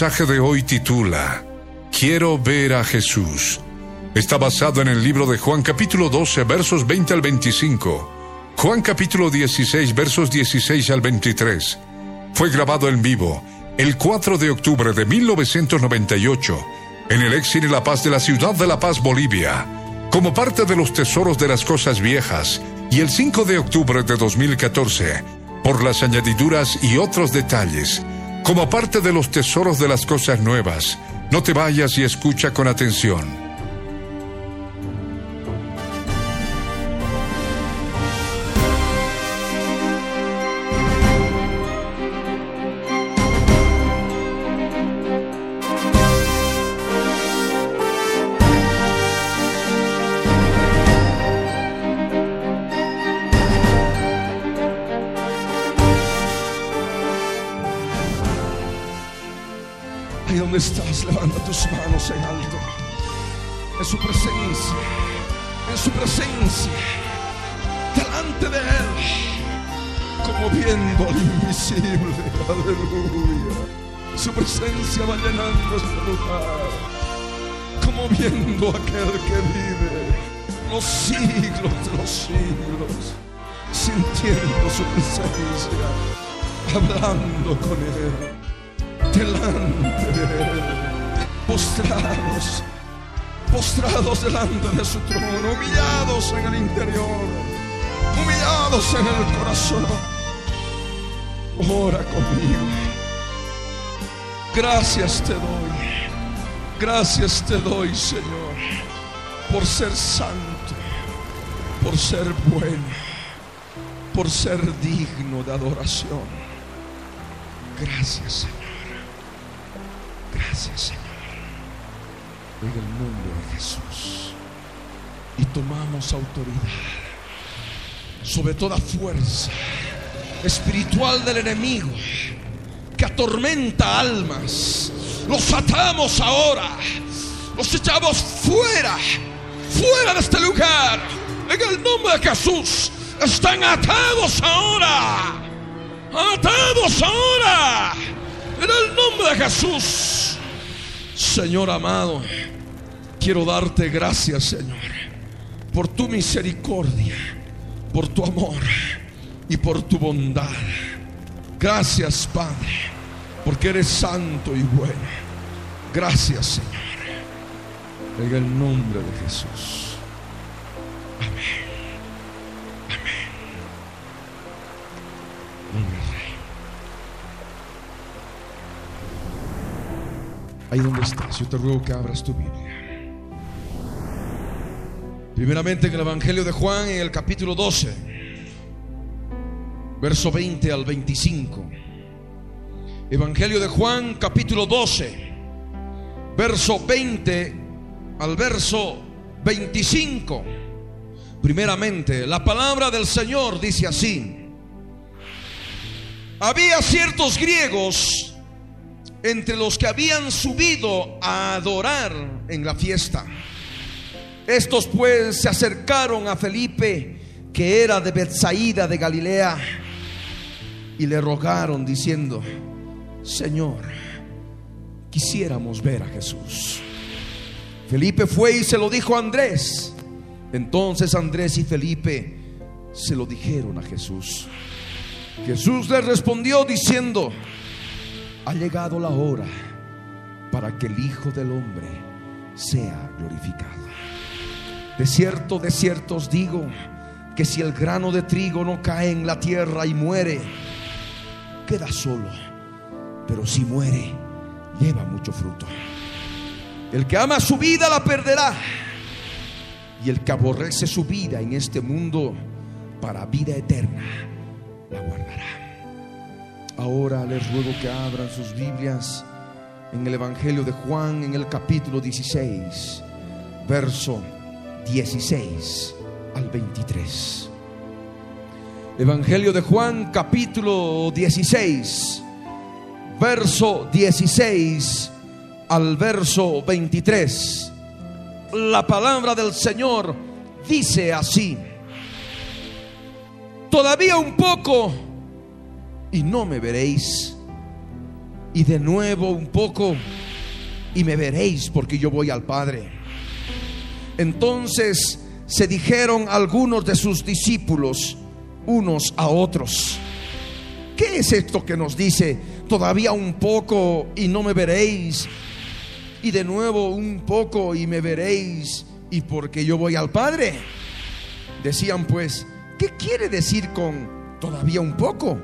Mensaje de hoy titula Quiero ver a Jesús. Está basado en el libro de Juan capítulo 12 versos 20 al 25. Juan capítulo 16 versos 16 al 23. Fue grabado en vivo el 4 de octubre de 1998 en el Exil La Paz de la ciudad de La Paz, Bolivia, como parte de los tesoros de las cosas viejas, y el 5 de octubre de 2014, por las añadiduras y otros detalles como parte de los tesoros de las cosas nuevas. No te vayas y escucha con atención. Hablando con Él delante de Él, postrados, postrados delante de su trono, humillados en el interior, humillados en el corazón. Ora conmigo. Gracias te doy, gracias te doy, Señor, por ser santo, por ser bueno, por ser digno de adoración. Gracias, Señor. Gracias, Señor. En el nombre de Jesús. Y tomamos autoridad sobre toda fuerza espiritual del enemigo que atormenta almas. Los atamos ahora. Los echamos fuera. Fuera de este lugar. En el nombre de Jesús. Están atados ahora. Atados ahora. En el nombre de Jesús. Señor amado, quiero darte gracias, Señor, por tu misericordia, por tu amor y por tu bondad. Gracias, Padre, porque eres santo y bueno. Gracias, Señor. En el nombre de Jesús. Ahí donde estás, yo te ruego que abras tu Biblia. Primeramente en el Evangelio de Juan, en el capítulo 12, verso 20 al 25. Evangelio de Juan, capítulo 12, verso 20 al verso 25. Primeramente, la palabra del Señor dice así. Había ciertos griegos entre los que habían subido a adorar en la fiesta. Estos pues se acercaron a Felipe, que era de Bethsaida de Galilea, y le rogaron diciendo, Señor, quisiéramos ver a Jesús. Felipe fue y se lo dijo a Andrés. Entonces Andrés y Felipe se lo dijeron a Jesús. Jesús le respondió diciendo, ha llegado la hora para que el Hijo del Hombre sea glorificado. De cierto, de cierto os digo que si el grano de trigo no cae en la tierra y muere, queda solo. Pero si muere, lleva mucho fruto. El que ama su vida la perderá. Y el que aborrece su vida en este mundo para vida eterna, la guardará. Ahora les ruego que abran sus Biblias en el Evangelio de Juan, en el capítulo 16, verso 16 al 23. Evangelio de Juan, capítulo 16, verso 16 al verso 23. La palabra del Señor dice así. Todavía un poco y no me veréis. Y de nuevo un poco y me veréis porque yo voy al Padre. Entonces se dijeron algunos de sus discípulos unos a otros. ¿Qué es esto que nos dice? Todavía un poco y no me veréis. Y de nuevo un poco y me veréis. Y porque yo voy al Padre. Decían pues, ¿qué quiere decir con todavía un poco?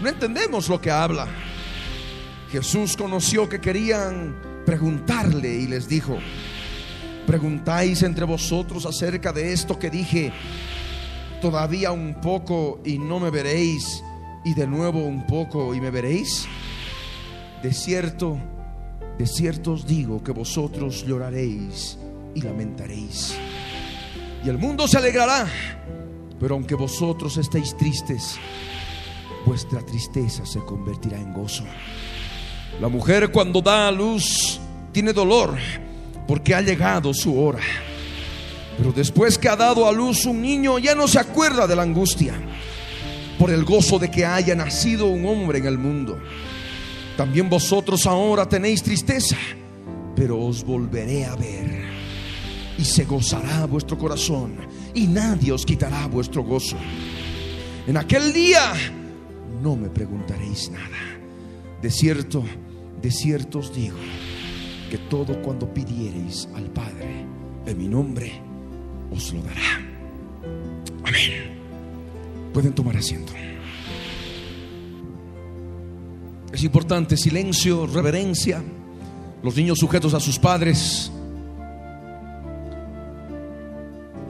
No entendemos lo que habla. Jesús conoció que querían preguntarle y les dijo, preguntáis entre vosotros acerca de esto que dije, todavía un poco y no me veréis, y de nuevo un poco y me veréis. De cierto, de cierto os digo que vosotros lloraréis y lamentaréis. Y el mundo se alegrará, pero aunque vosotros estéis tristes, vuestra tristeza se convertirá en gozo. La mujer cuando da a luz tiene dolor porque ha llegado su hora. Pero después que ha dado a luz un niño ya no se acuerda de la angustia por el gozo de que haya nacido un hombre en el mundo. También vosotros ahora tenéis tristeza, pero os volveré a ver y se gozará vuestro corazón y nadie os quitará vuestro gozo. En aquel día no me preguntaréis nada. De cierto, de cierto os digo que todo cuando pidiereis al Padre en mi nombre, os lo dará. Amén. Pueden tomar asiento. Es importante silencio, reverencia, los niños sujetos a sus padres,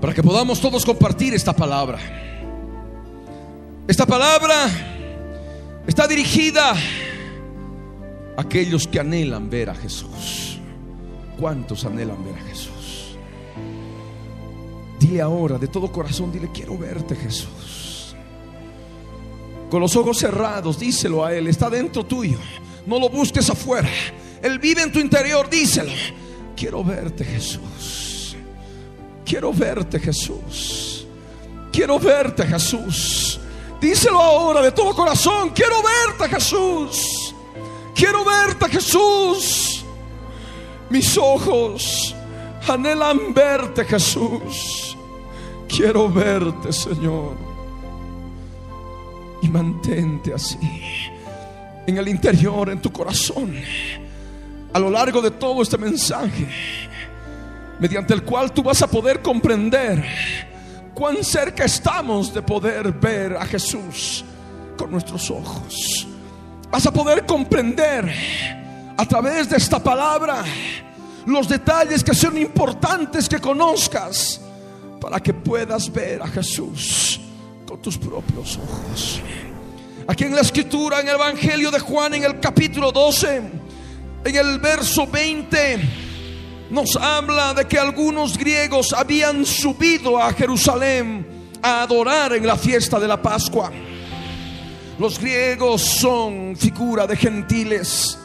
para que podamos todos compartir esta palabra. Esta palabra está dirigida a aquellos que anhelan ver a Jesús. ¿Cuántos anhelan ver a Jesús? Dile ahora de todo corazón, dile, quiero verte Jesús. Con los ojos cerrados, díselo a Él, está dentro tuyo. No lo busques afuera. Él vive en tu interior, díselo. Quiero verte Jesús. Quiero verte Jesús. Quiero verte Jesús. Díselo ahora de todo corazón. Quiero verte Jesús. Quiero verte Jesús. Mis ojos anhelan verte Jesús. Quiero verte Señor. Y mantente así. En el interior, en tu corazón. A lo largo de todo este mensaje. Mediante el cual tú vas a poder comprender cuán cerca estamos de poder ver a Jesús con nuestros ojos. Vas a poder comprender a través de esta palabra los detalles que son importantes que conozcas para que puedas ver a Jesús con tus propios ojos. Aquí en la escritura, en el Evangelio de Juan, en el capítulo 12, en el verso 20, nos habla de que algunos griegos habían subido a Jerusalén a adorar en la fiesta de la Pascua. Los griegos son figura de gentiles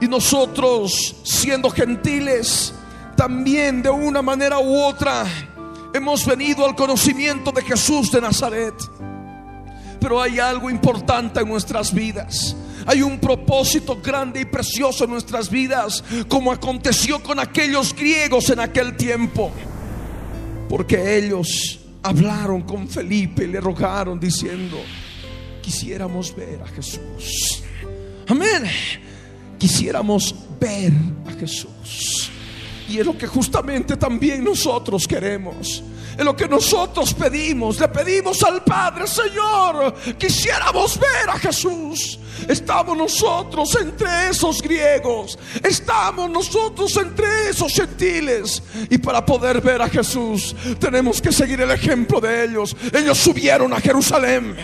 y nosotros siendo gentiles también de una manera u otra hemos venido al conocimiento de Jesús de Nazaret. Pero hay algo importante en nuestras vidas. Hay un propósito grande y precioso en nuestras vidas, como aconteció con aquellos griegos en aquel tiempo. Porque ellos hablaron con Felipe y le rogaron diciendo, quisiéramos ver a Jesús. Amén. Quisiéramos ver a Jesús. Y es lo que justamente también nosotros queremos. Es lo que nosotros pedimos. Le pedimos al Padre, Señor, quisiéramos ver a Jesús. Estamos nosotros entre esos griegos. Estamos nosotros entre esos gentiles. Y para poder ver a Jesús, tenemos que seguir el ejemplo de ellos. Ellos subieron a Jerusalén.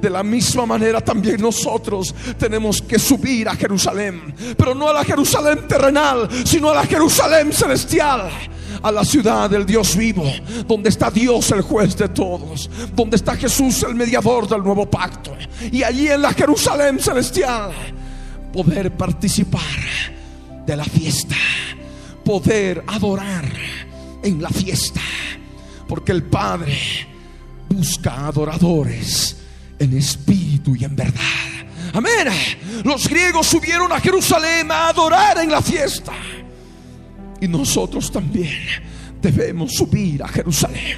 De la misma manera también nosotros tenemos que subir a Jerusalén, pero no a la Jerusalén terrenal, sino a la Jerusalén celestial a la ciudad del Dios vivo, donde está Dios el juez de todos, donde está Jesús el mediador del nuevo pacto. Y allí en la Jerusalén celestial poder participar de la fiesta, poder adorar en la fiesta, porque el Padre busca adoradores en espíritu y en verdad. Amén. Los griegos subieron a Jerusalén a adorar en la fiesta. Y nosotros también debemos subir a Jerusalén,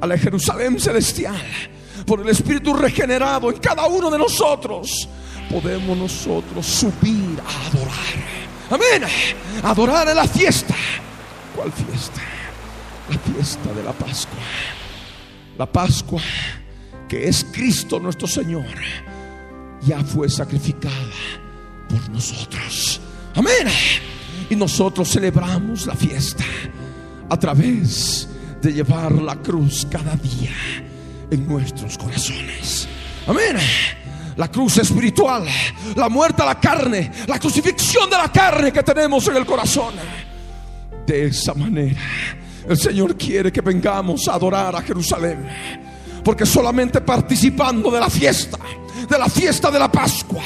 a la Jerusalén celestial, por el Espíritu regenerado en cada uno de nosotros. Podemos nosotros subir a adorar. Amén. Adorar en la fiesta. ¿Cuál fiesta? La fiesta de la Pascua. La Pascua que es Cristo nuestro Señor, ya fue sacrificada por nosotros. Amén. Y nosotros celebramos la fiesta a través de llevar la cruz cada día en nuestros corazones. Amén. La cruz espiritual, la muerte a la carne, la crucifixión de la carne que tenemos en el corazón. De esa manera, el Señor quiere que vengamos a adorar a Jerusalén porque solamente participando de la fiesta, de la fiesta de la Pascua,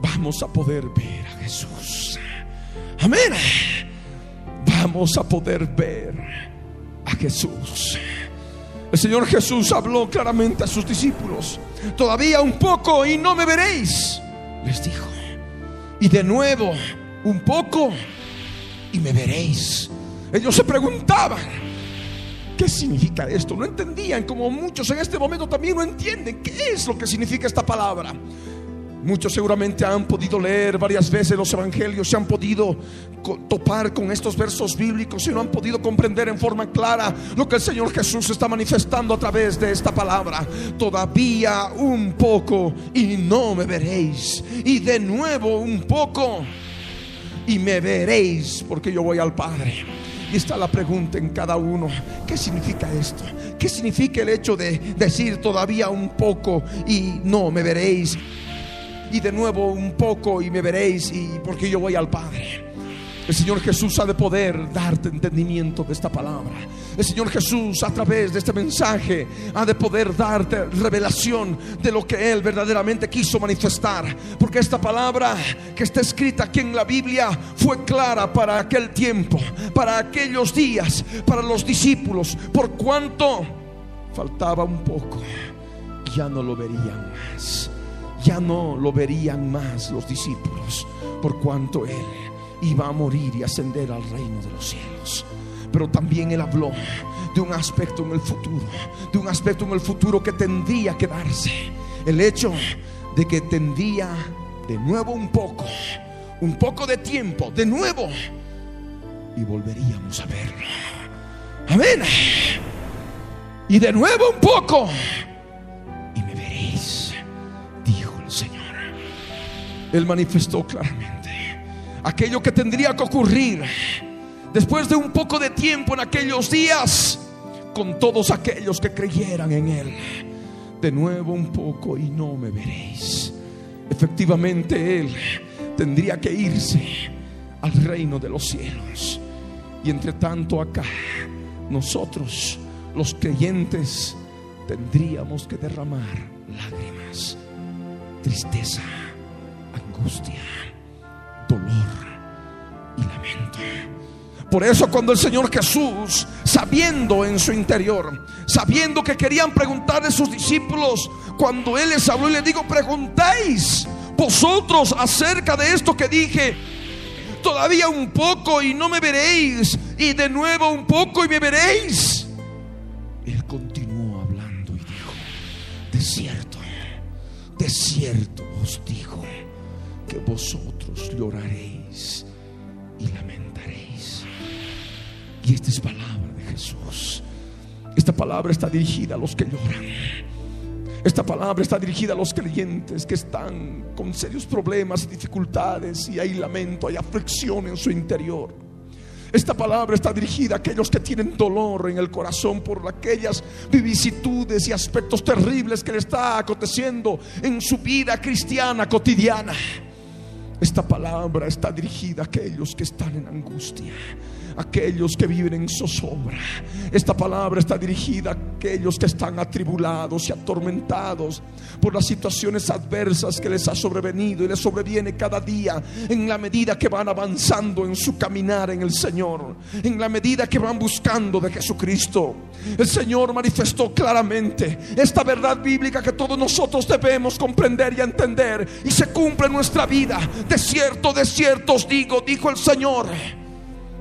vamos a poder ver a Jesús. Amén. Vamos a poder ver a Jesús. El Señor Jesús habló claramente a sus discípulos. Todavía un poco y no me veréis, les dijo. Y de nuevo, un poco y me veréis. Ellos se preguntaban, ¿Qué significa esto? No entendían, como muchos en este momento también no entienden qué es lo que significa esta palabra. Muchos seguramente han podido leer varias veces los evangelios, se han podido topar con estos versos bíblicos y no han podido comprender en forma clara lo que el Señor Jesús está manifestando a través de esta palabra. Todavía un poco y no me veréis. Y de nuevo un poco y me veréis porque yo voy al Padre. Y está la pregunta en cada uno, ¿qué significa esto? ¿Qué significa el hecho de decir todavía un poco y no me veréis? Y de nuevo un poco y me veréis y porque yo voy al Padre. El Señor Jesús ha de poder darte entendimiento de esta palabra. El Señor Jesús a través de este mensaje ha de poder darte revelación de lo que Él verdaderamente quiso manifestar. Porque esta palabra que está escrita aquí en la Biblia fue clara para aquel tiempo, para aquellos días, para los discípulos. Por cuanto faltaba un poco, ya no lo verían más. Ya no lo verían más los discípulos. Por cuanto Él iba a morir y ascender al reino de los cielos. Pero también él habló de un aspecto en el futuro, de un aspecto en el futuro que tendría que darse. El hecho de que tendría de nuevo un poco, un poco de tiempo, de nuevo, y volveríamos a verlo. Amén. Y de nuevo un poco, Él manifestó claramente aquello que tendría que ocurrir después de un poco de tiempo en aquellos días con todos aquellos que creyeran en Él. De nuevo un poco y no me veréis. Efectivamente Él tendría que irse al reino de los cielos. Y entre tanto acá, nosotros, los creyentes, tendríamos que derramar lágrimas, tristeza, angustia dolor y lamento. Por eso cuando el Señor Jesús, sabiendo en su interior, sabiendo que querían preguntarle a sus discípulos, cuando Él les habló y les digo, preguntáis vosotros acerca de esto que dije, todavía un poco y no me veréis, y de nuevo un poco y me veréis. Él continuó hablando y dijo, de cierto, de cierto que vosotros lloraréis y lamentaréis. Y esta es palabra de Jesús. Esta palabra está dirigida a los que lloran. Esta palabra está dirigida a los creyentes que están con serios problemas, dificultades y hay lamento, hay aflicción en su interior. Esta palabra está dirigida a aquellos que tienen dolor en el corazón por aquellas vicisitudes y aspectos terribles que le está aconteciendo en su vida cristiana cotidiana. Esta palabra está dirigida a aquellos que están en angustia aquellos que viven en zozobra. Esta palabra está dirigida a aquellos que están atribulados y atormentados por las situaciones adversas que les ha sobrevenido y les sobreviene cada día en la medida que van avanzando en su caminar en el Señor, en la medida que van buscando de Jesucristo. El Señor manifestó claramente esta verdad bíblica que todos nosotros debemos comprender y entender y se cumple en nuestra vida. De cierto, de cierto os digo, dijo el Señor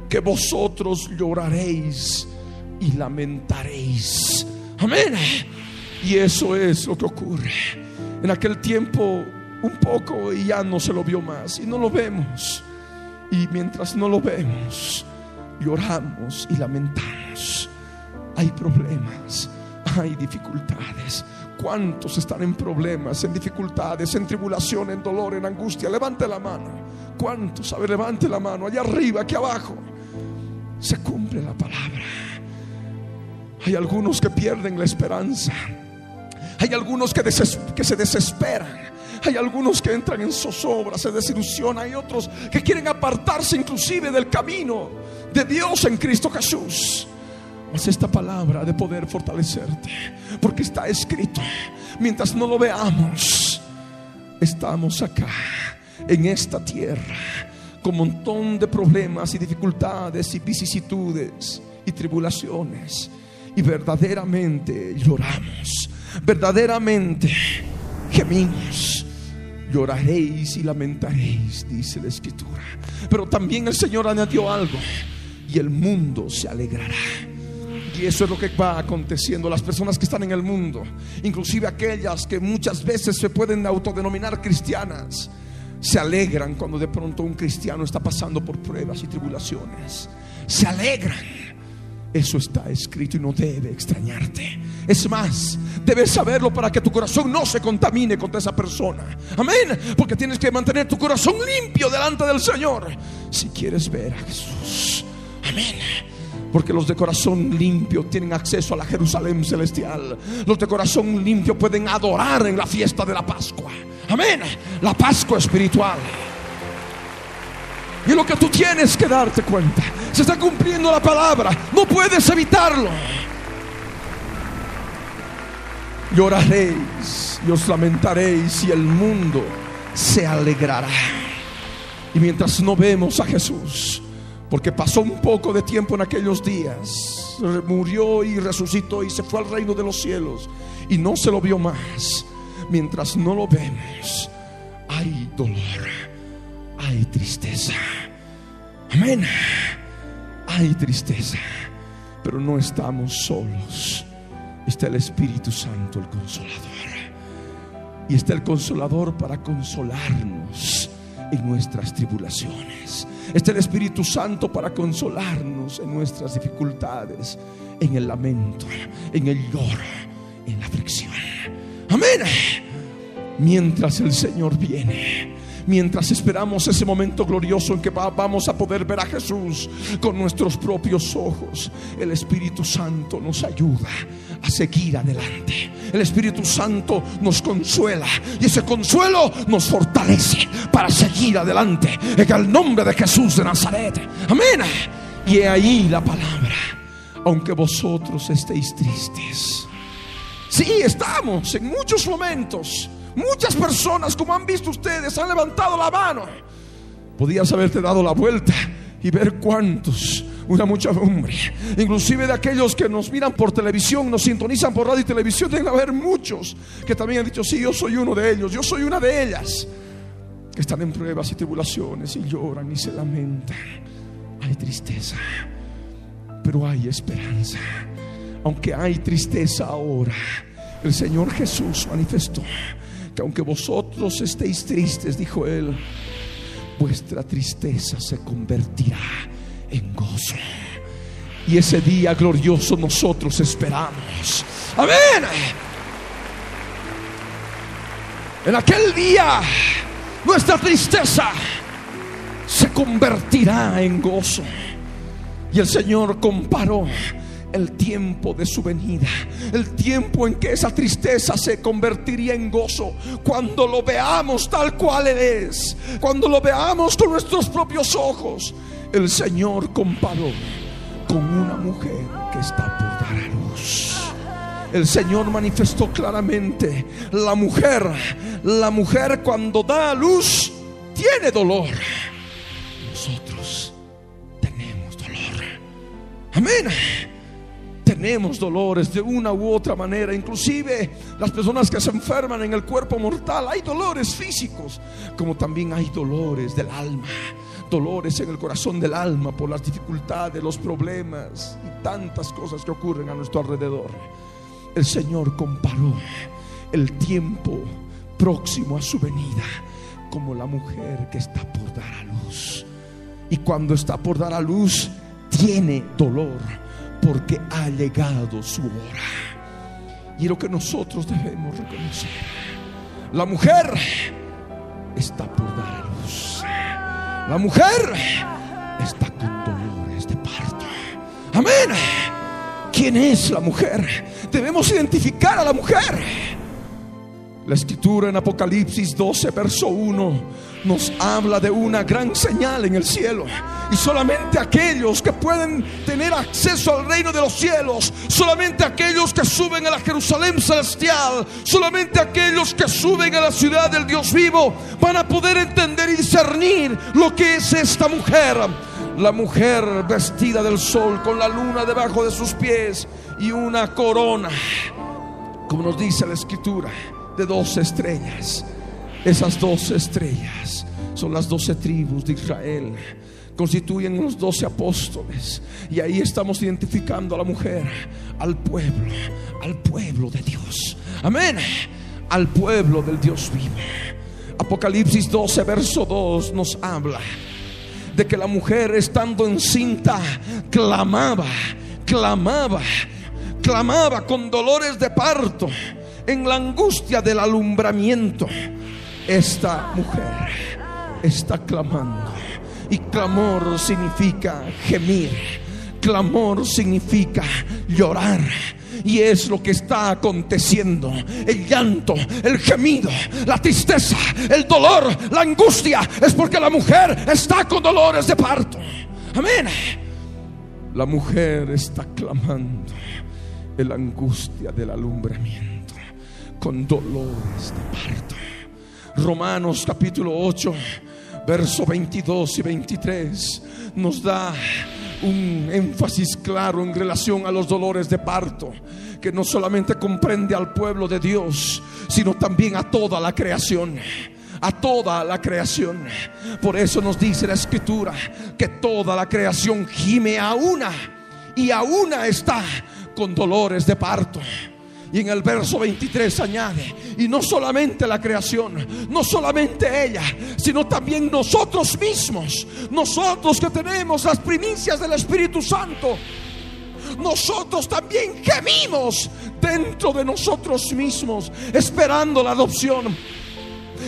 que vosotros lloraréis y lamentaréis. Amén. Y eso es lo que ocurre. En aquel tiempo un poco y ya no se lo vio más y no lo vemos. Y mientras no lo vemos, lloramos y lamentamos. Hay problemas, hay dificultades. ¿Cuántos están en problemas, en dificultades, en tribulación, en dolor, en angustia? Levante la mano. ¿Cuántos? A ver, levante la mano, allá arriba, aquí abajo se cumple la palabra. Hay algunos que pierden la esperanza. Hay algunos que, se desesperan. Hay algunos que entran en zozobra, se desilusionan. Hay otros que quieren apartarse inclusive del camino de Dios en Cristo Jesús. Mas esta palabra de poder fortalecerte, porque está escrito, mientras no lo veamos, estamos acá, en esta tierra, con un montón de problemas y dificultades y vicisitudes y tribulaciones. Y verdaderamente lloramos, verdaderamente gemimos. Lloraréis y lamentaréis, dice la escritura. Pero también el Señor añadió algo y el mundo se alegrará. Y eso es lo que va aconteciendo. Las personas que están en el mundo, inclusive aquellas que muchas veces se pueden autodenominar cristianas, se alegran cuando de pronto un cristiano está pasando por pruebas y tribulaciones. Se alegran. Eso está escrito y no debe extrañarte. Es más, debes saberlo para que tu corazón no se contamine contra esa persona. Amén. Porque tienes que mantener tu corazón limpio delante del Señor si quieres ver a Jesús. Amén. Porque los de corazón limpio tienen acceso a la Jerusalén celestial. Los de corazón limpio pueden adorar en la fiesta de la Pascua. Amén. La Pascua espiritual. Y lo que tú tienes que darte cuenta. Se está cumpliendo la palabra. No puedes evitarlo. Lloraréis y os lamentaréis y el mundo se alegrará. Y mientras no vemos a Jesús, porque pasó un poco de tiempo en aquellos días, murió y resucitó y se fue al reino de los cielos y no se lo vio más mientras no lo vemos, hay dolor, hay tristeza. Amén. Hay tristeza, pero no estamos solos. Está el Espíritu Santo, el consolador. Y está el consolador para consolarnos en nuestras tribulaciones. Está el Espíritu Santo para consolarnos en nuestras dificultades, en el lamento, en el lloro, en la aflicción. Amén. Mientras el Señor viene. Mientras esperamos ese momento glorioso en que vamos a poder ver a Jesús con nuestros propios ojos, el Espíritu Santo nos ayuda a seguir adelante. El Espíritu Santo nos consuela y ese consuelo nos fortalece para seguir adelante en el nombre de Jesús de Nazaret. Amén. Y he ahí la palabra, aunque vosotros estéis tristes Sí, estamos en muchos momentos. Muchas personas, como han visto ustedes, han levantado la mano. Podías haberte dado la vuelta y ver cuántos, una muchedumbre, inclusive de aquellos que nos miran por televisión, nos sintonizan por radio y televisión, deben haber muchos que también han dicho, sí, yo soy uno de ellos, yo soy una de ellas, que están en pruebas y tribulaciones y lloran y se lamentan. Hay tristeza, pero hay esperanza aunque hay tristeza ahora, el Señor Jesús manifestó que aunque vosotros estéis tristes, dijo Él, vuestra tristeza se convertirá en gozo. Y ese día glorioso nosotros esperamos. Amén. En aquel día nuestra tristeza se convertirá en gozo. Y el Señor comparó el tiempo de su venida, el tiempo en que esa tristeza se convertiría en gozo, cuando lo veamos tal cual Él es, cuando lo veamos con nuestros propios ojos. El Señor comparó con una mujer que está por dar a luz. El Señor manifestó claramente, la mujer, la mujer cuando da a luz tiene dolor. Nosotros tenemos dolor. Amén tenemos dolores de una u otra manera. Inclusive las personas que se enferman en el cuerpo mortal, hay dolores físicos, como también hay dolores del alma, dolores en el corazón del alma por las dificultades, los problemas y tantas cosas que ocurren a nuestro alrededor. El Señor comparó el tiempo próximo a su venida como la mujer que está por dar a luz. Y cuando está por dar a luz, tiene dolor porque ha llegado su hora. Y lo que nosotros debemos reconocer. La mujer está por dar a luz. La mujer está con dolores de parto. Amén. ¿Quién es la mujer? Debemos identificar a la mujer. La escritura en Apocalipsis 12, verso 1, nos habla de una gran señal en el cielo. Y solamente aquellos que pueden tener acceso al reino de los cielos, solamente aquellos que suben a la Jerusalén celestial, solamente aquellos que suben a la ciudad del Dios vivo, van a poder entender y discernir lo que es esta mujer. La mujer vestida del sol con la luna debajo de sus pies y una corona, como nos dice la escritura de dos estrellas. Esas dos estrellas son las doce tribus de Israel. Constituyen los doce apóstoles. Y ahí estamos identificando a la mujer, al pueblo, al pueblo de Dios. Amén. Al pueblo del Dios vivo. Apocalipsis 12, verso 2 nos habla de que la mujer estando encinta clamaba, clamaba, clamaba con dolores de parto en la angustia del alumbramiento, esta mujer está clamando. Y clamor significa gemir. Clamor significa llorar. Y es lo que está aconteciendo. El llanto, el gemido, la tristeza, el dolor, la angustia. Es porque la mujer está con dolores de parto. Amén. La mujer está clamando la angustia del alumbramiento con dolores de parto. Romanos capítulo 8, verso 22 y 23 nos da un énfasis claro en relación a los dolores de parto, que no solamente comprende al pueblo de Dios, sino también a toda la creación a toda la creación. Por eso nos dice la escritura que toda la creación gime a una y a una está con dolores de parto. Y en el verso 23 añade, y no solamente la creación, no solamente ella, sino también nosotros mismos, nosotros que tenemos las primicias del Espíritu Santo, nosotros también gemimos dentro de nosotros mismos, esperando la adopción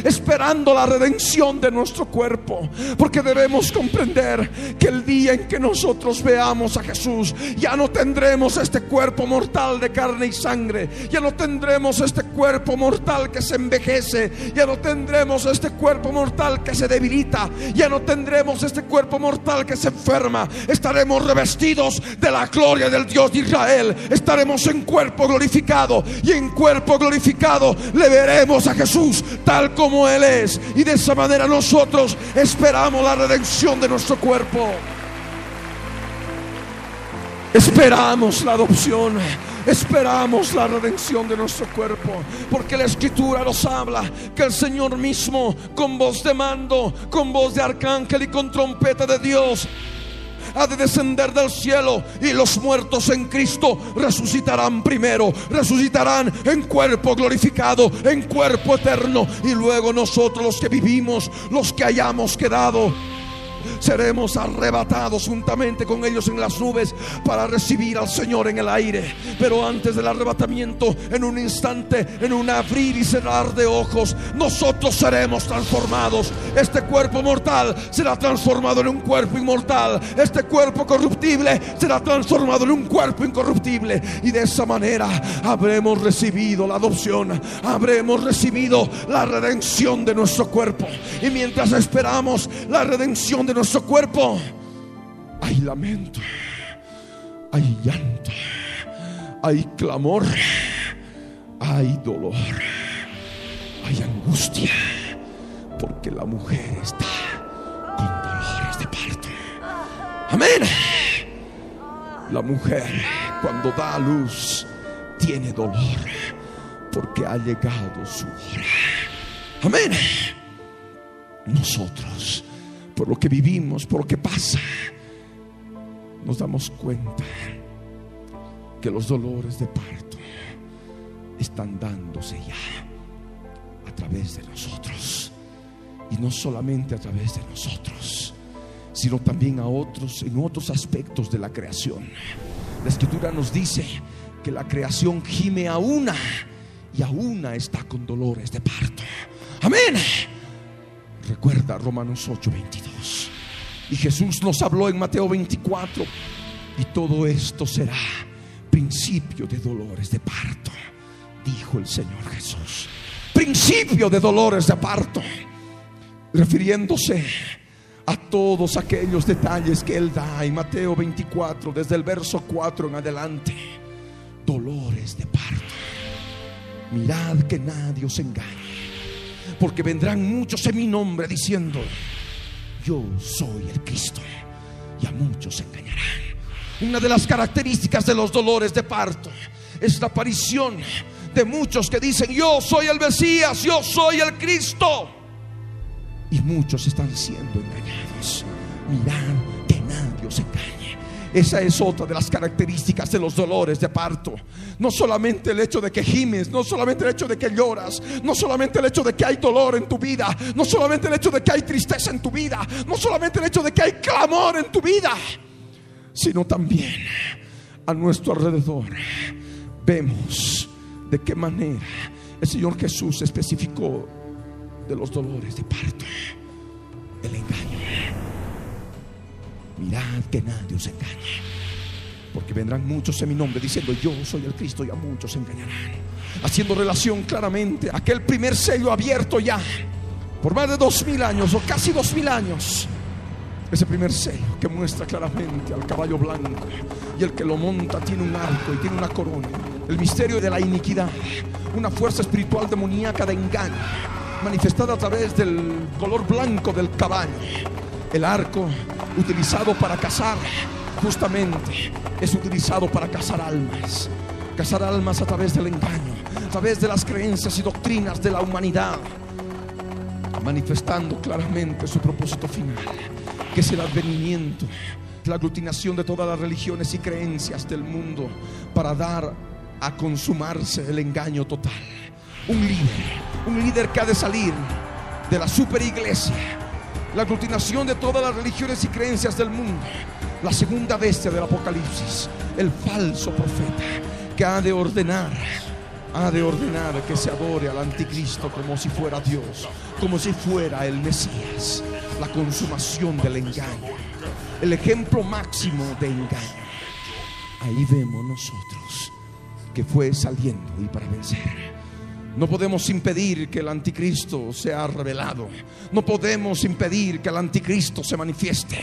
esperando la redención de nuestro cuerpo. Porque debemos comprender que el día en que nosotros veamos a Jesús, ya no tendremos este cuerpo mortal de carne y sangre, ya no tendremos este cuerpo mortal que se envejece, ya no tendremos este cuerpo mortal que se debilita, ya no tendremos este cuerpo mortal que se enferma, estaremos revestidos de la gloria del Dios de Israel, estaremos en cuerpo glorificado. Y en cuerpo glorificado le veremos a Jesús tal como como Él es. Y de esa manera nosotros esperamos la redención de nuestro cuerpo. Esperamos la adopción. Esperamos la redención de nuestro cuerpo, porque la escritura nos habla que el Señor mismo, con voz de mando, con voz de arcángel y con trompeta de Dios, ha de descender del cielo y los muertos en Cristo resucitarán primero, resucitarán en cuerpo glorificado, en cuerpo eterno. Y luego nosotros los que vivimos, los que hayamos quedado seremos arrebatados juntamente con ellos en las nubes para recibir al Señor en el aire. Pero antes del arrebatamiento, en un instante, en un abrir y cerrar de ojos, nosotros seremos transformados. Este cuerpo mortal será transformado en un cuerpo inmortal. Este cuerpo corruptible será transformado en un cuerpo incorruptible. Y de esa manera habremos recibido la adopción, habremos recibido la redención de nuestro cuerpo. Y mientras esperamos la redención de nuestro cuerpo, hay lamento, hay llanto, hay clamor, hay dolor, hay angustia, porque la mujer está con dolores de parto. Amén. La mujer cuando da a luz tiene dolor porque ha llegado su hora. Amén. Nosotros, por lo que vivimos, por lo que pasa, nos damos cuenta que los dolores de parto están dándose ya a través de nosotros. Y no solamente a través de nosotros, sino también a otros, en otros aspectos de la creación. La escritura nos dice que la creación gime a una y a una está con dolores de parto. Amén. Recuerda Romanos 8:22. Y Jesús nos habló en Mateo 24. Y todo esto será principio de dolores de parto, dijo el Señor Jesús. Principio de dolores de parto. Refiriéndose a todos aquellos detalles que Él da en Mateo 24, desde el verso 4 en adelante. Dolores de parto. Mirad que nadie os engañe porque vendrán muchos en mi nombre diciendo, yo soy el Cristo, y a muchos se engañarán. Una de las características de los dolores de parto es la aparición de muchos que dicen, yo soy el Mesías, yo soy el Cristo. Y muchos están siendo engañados. Mirad que nadie os engañe. Esa es otra de las características de los dolores de parto. No solamente el hecho de que gimes, no solamente el hecho de que lloras, no solamente el hecho de que hay dolor en tu vida, no solamente el hecho de que hay tristeza en tu vida, no solamente el hecho de que hay clamor en tu vida, sino también a nuestro alrededor vemos de qué manera el Señor Jesús especificó de los dolores de parto, el engaño. Mirad que nadie os engañe. Porque vendrán muchos en mi nombre diciendo yo soy el Cristo y a muchos engañarán. Haciendo relación claramente a aquel primer sello abierto ya por más de dos mil años o casi dos mil años. Ese primer sello que muestra claramente al caballo blanco y el que lo monta tiene un arco y tiene una corona. El misterio de la iniquidad, una fuerza espiritual demoníaca de engaño, manifestada a través del color blanco del caballo. El arco utilizado para cazar, justamente es utilizado para cazar almas. Cazar almas a través del engaño, a través de las creencias y doctrinas de la humanidad, manifestando claramente su propósito final, que es el advenimiento, la aglutinación de todas las religiones y creencias del mundo para dar a consumarse el engaño total. Un líder, un líder que ha de salir de la super iglesia la aglutinación de todas las religiones y creencias del mundo, la segunda bestia del Apocalipsis, el falso profeta que ha de ordenar, ha de ordenar que se adore al anticristo como si fuera Dios, como si fuera el Mesías, la consumación del engaño, el ejemplo máximo de engaño. Ahí vemos nosotros que fue saliendo y para vencer. No podemos impedir que el anticristo sea revelado. No podemos impedir que el anticristo se manifieste.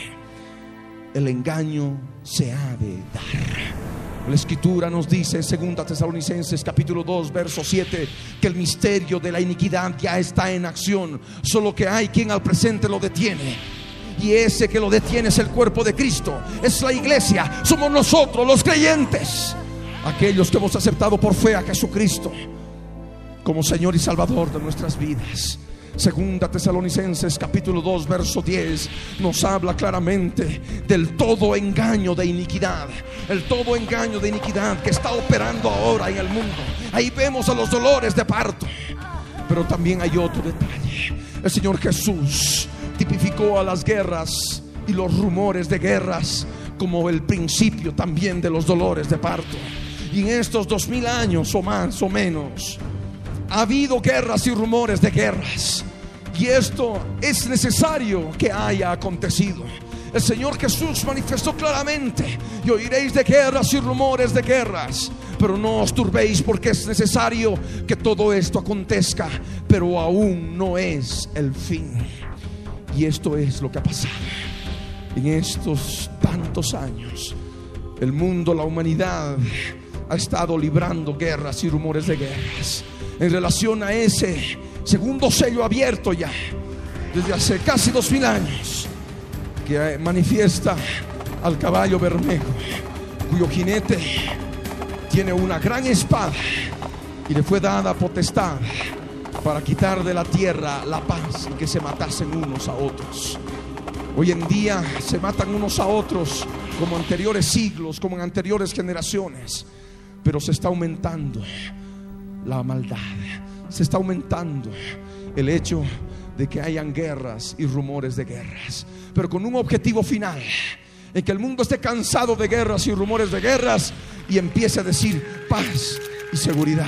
El engaño se ha de dar. La escritura nos dice en 2 Tesalonicenses capítulo 2 verso 7 que el misterio de la iniquidad ya está en acción, solo que hay quien al presente lo detiene. Y ese que lo detiene es el cuerpo de Cristo, es la iglesia, somos nosotros los creyentes, aquellos que hemos aceptado por fe a Jesucristo como Señor y Salvador de nuestras vidas. Segunda Tesalonicenses capítulo 2 verso 10 nos habla claramente del todo engaño de iniquidad, el todo engaño de iniquidad que está operando ahora en el mundo. Ahí vemos a los dolores de parto, pero también hay otro detalle. El Señor Jesús tipificó a las guerras y los rumores de guerras como el principio también de los dolores de parto. Y en estos dos mil años o más o menos ha habido guerras y rumores de guerras. Y esto es necesario que haya acontecido. El Señor Jesús manifestó claramente, y oiréis de guerras y rumores de guerras, pero no os turbéis porque es necesario que todo esto acontezca, pero aún no es el fin. Y esto es lo que ha pasado. En estos tantos años, el mundo, la humanidad, ha estado librando guerras y rumores de guerras en relación a ese segundo sello abierto ya desde hace casi dos mil años que manifiesta al caballo bermejo cuyo jinete tiene una gran espada y le fue dada potestad para quitar de la tierra la paz y que se matasen unos a otros. Hoy en día se matan unos a otros como anteriores siglos, como en anteriores generaciones, pero se está aumentando la maldad, se está aumentando el hecho de que hayan guerras y rumores de guerras, pero con un objetivo final, en que el mundo esté cansado de guerras y rumores de guerras y empiece a decir paz y seguridad.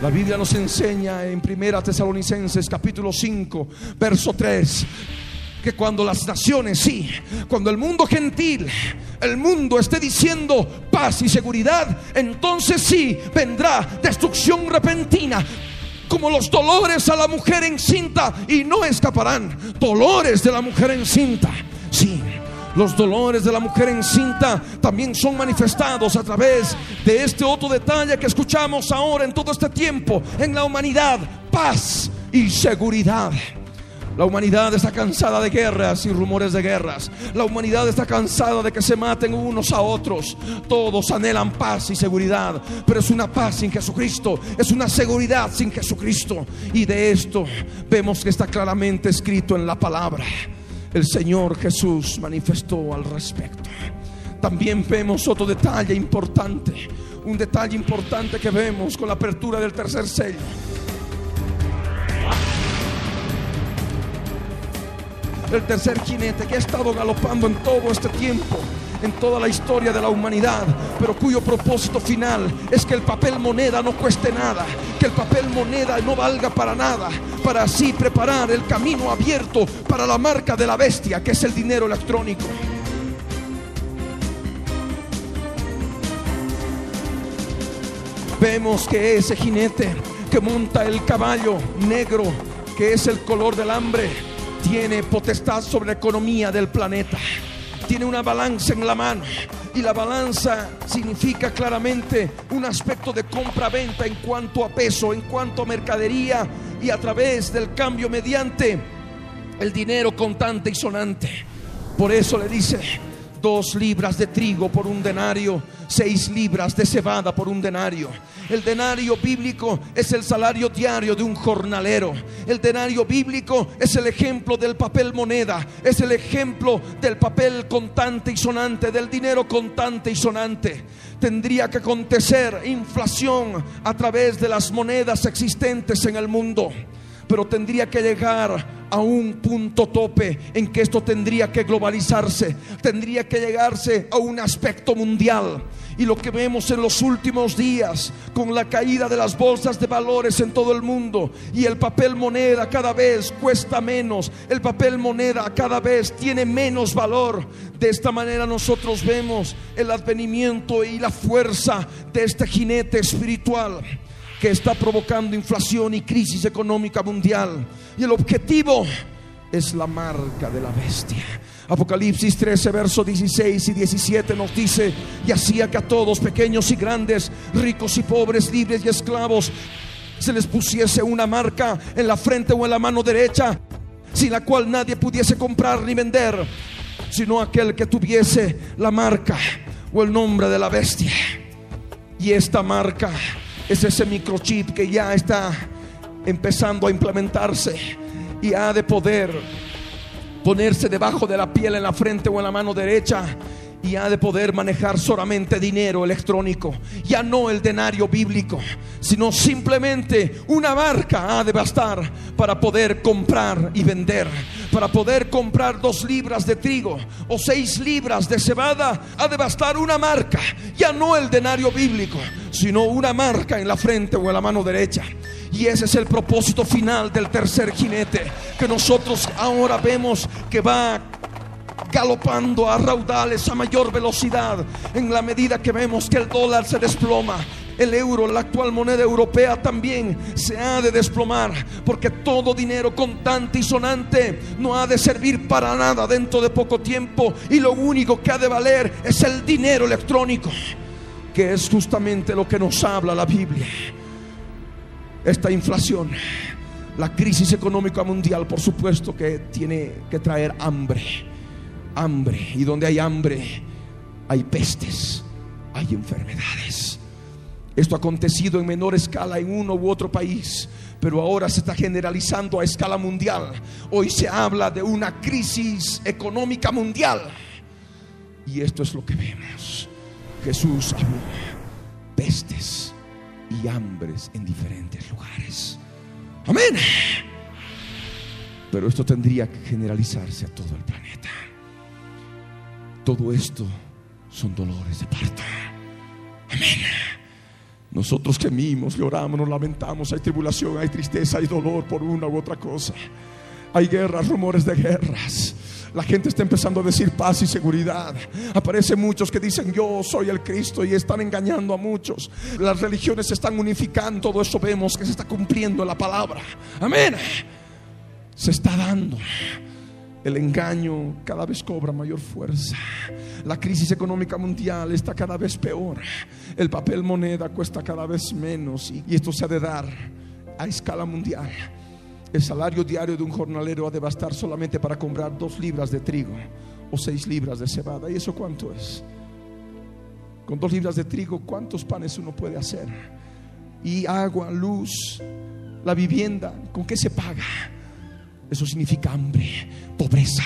La Biblia nos enseña en Primera Tesalonicenses capítulo 5, verso 3, que cuando las naciones, sí, cuando el mundo gentil, el mundo esté diciendo paz y seguridad, entonces sí vendrá destrucción repentina. Como los dolores a la mujer encinta y no escaparán. Dolores de la mujer encinta. Sí, los dolores de la mujer encinta también son manifestados a través de este otro detalle que escuchamos ahora en todo este tiempo en la humanidad. Paz y seguridad. La humanidad está cansada de guerras y rumores de guerras. La humanidad está cansada de que se maten unos a otros. Todos anhelan paz y seguridad, pero es una paz sin Jesucristo, es una seguridad sin Jesucristo. Y de esto vemos que está claramente escrito en la palabra. El Señor Jesús manifestó al respecto. También vemos otro detalle importante, un detalle importante que vemos con la apertura del tercer sello el tercer jinete que ha estado galopando en todo este tiempo en toda la historia de la humanidad, pero cuyo propósito final es que el papel moneda no cueste nada, que el papel moneda no valga para nada, para así preparar el camino abierto para la marca de la bestia, que es el dinero electrónico. Vemos que ese jinete que monta el caballo negro, que es el color del hambre, tiene potestad sobre la economía del planeta. Tiene una balanza en la mano. Y la balanza significa claramente un aspecto de compra-venta en cuanto a peso, en cuanto a mercadería y a través del cambio mediante el dinero contante y sonante. Por eso le dice, dos libras de trigo por un denario, seis libras de cebada por un denario. El denario bíblico es el salario diario de un jornalero. El denario bíblico es el ejemplo del papel moneda, es el ejemplo del papel contante y sonante, del dinero contante y sonante. Tendría que acontecer inflación a través de las monedas existentes en el mundo pero tendría que llegar a un punto tope en que esto tendría que globalizarse, tendría que llegarse a un aspecto mundial. Y lo que vemos en los últimos días, con la caída de las bolsas de valores en todo el mundo y el papel moneda cada vez cuesta menos, el papel moneda cada vez tiene menos valor. De esta manera nosotros vemos el advenimiento y la fuerza de este jinete espiritual que está provocando inflación y crisis económica mundial. Y el objetivo es la marca de la bestia. Apocalipsis 13, versos 16 y 17 nos dice, y hacía que a todos, pequeños y grandes, ricos y pobres, libres y esclavos, se les pusiese una marca en la frente o en la mano derecha, sin la cual nadie pudiese comprar ni vender, sino aquel que tuviese la marca o el nombre de la bestia. Y esta marca es ese microchip que ya está empezando a implementarse y ha de poder ponerse debajo de la piel en la frente o en la mano derecha y ha de poder manejar solamente dinero electrónico, ya no el denario bíblico, sino simplemente una marca ha de bastar para poder comprar y vender, para poder comprar dos libras de trigo o seis libras de cebada, ha de bastar una marca, ya no el denario bíblico, sino una marca en la frente o en la mano derecha. Y ese es el propósito final del tercer jinete, que nosotros ahora vemos que va galopando a raudales a mayor velocidad en la medida que vemos que el dólar se desploma. El euro, la actual moneda europea, también se ha de desplomar porque todo dinero contante y sonante no ha de servir para nada dentro de poco tiempo y lo único que ha de valer es el dinero electrónico, que es justamente lo que nos habla la Biblia. Esta inflación, la crisis económica mundial, por supuesto que tiene que traer hambre hambre. Y donde hay hambre, hay pestes, hay enfermedades. Esto ha acontecido en menor escala en uno u otro país, pero ahora se está generalizando a escala mundial. Hoy se habla de una crisis económica mundial. Y esto es lo que vemos. Jesús habló pestes y hambres en diferentes lugares. Amén. Pero esto tendría que generalizarse a todo el planeta. Todo esto son dolores de parto. Amén. Nosotros gemimos, lloramos, nos lamentamos, hay tribulación, hay tristeza, hay dolor por una u otra cosa. Hay guerras, rumores de guerras. La gente está empezando a decir paz y seguridad. Aparecen muchos que dicen yo soy el Cristo y están engañando a muchos. Las religiones se están unificando. Todo eso vemos que se está cumpliendo la palabra. Amén. Se está dando. El engaño cada vez cobra mayor fuerza. La crisis económica mundial está cada vez peor. El papel moneda cuesta cada vez menos y esto se ha de dar a escala mundial. El salario diario de un jornalero ha de bastar solamente para comprar dos libras de trigo o seis libras de cebada. ¿Y eso cuánto es? Con dos libras de trigo, ¿cuántos panes uno puede hacer? Y agua, luz, la vivienda, ¿con qué se paga? Eso significa hambre, pobreza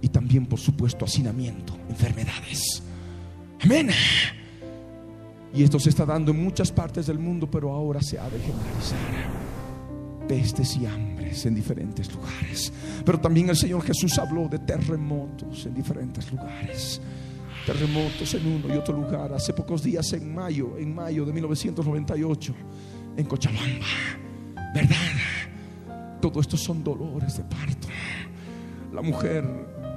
y también, por supuesto, hacinamiento, enfermedades. Amén. Y esto se está dando en muchas partes del mundo, pero ahora se ha de generalizar. Pestes y hambres en diferentes lugares. Pero también el Señor Jesús habló de terremotos en diferentes lugares. Terremotos en uno y otro lugar. Hace pocos días, en mayo, en mayo de 1998, en Cochabamba. ¿Verdad? Todo esto son dolores de parto. La mujer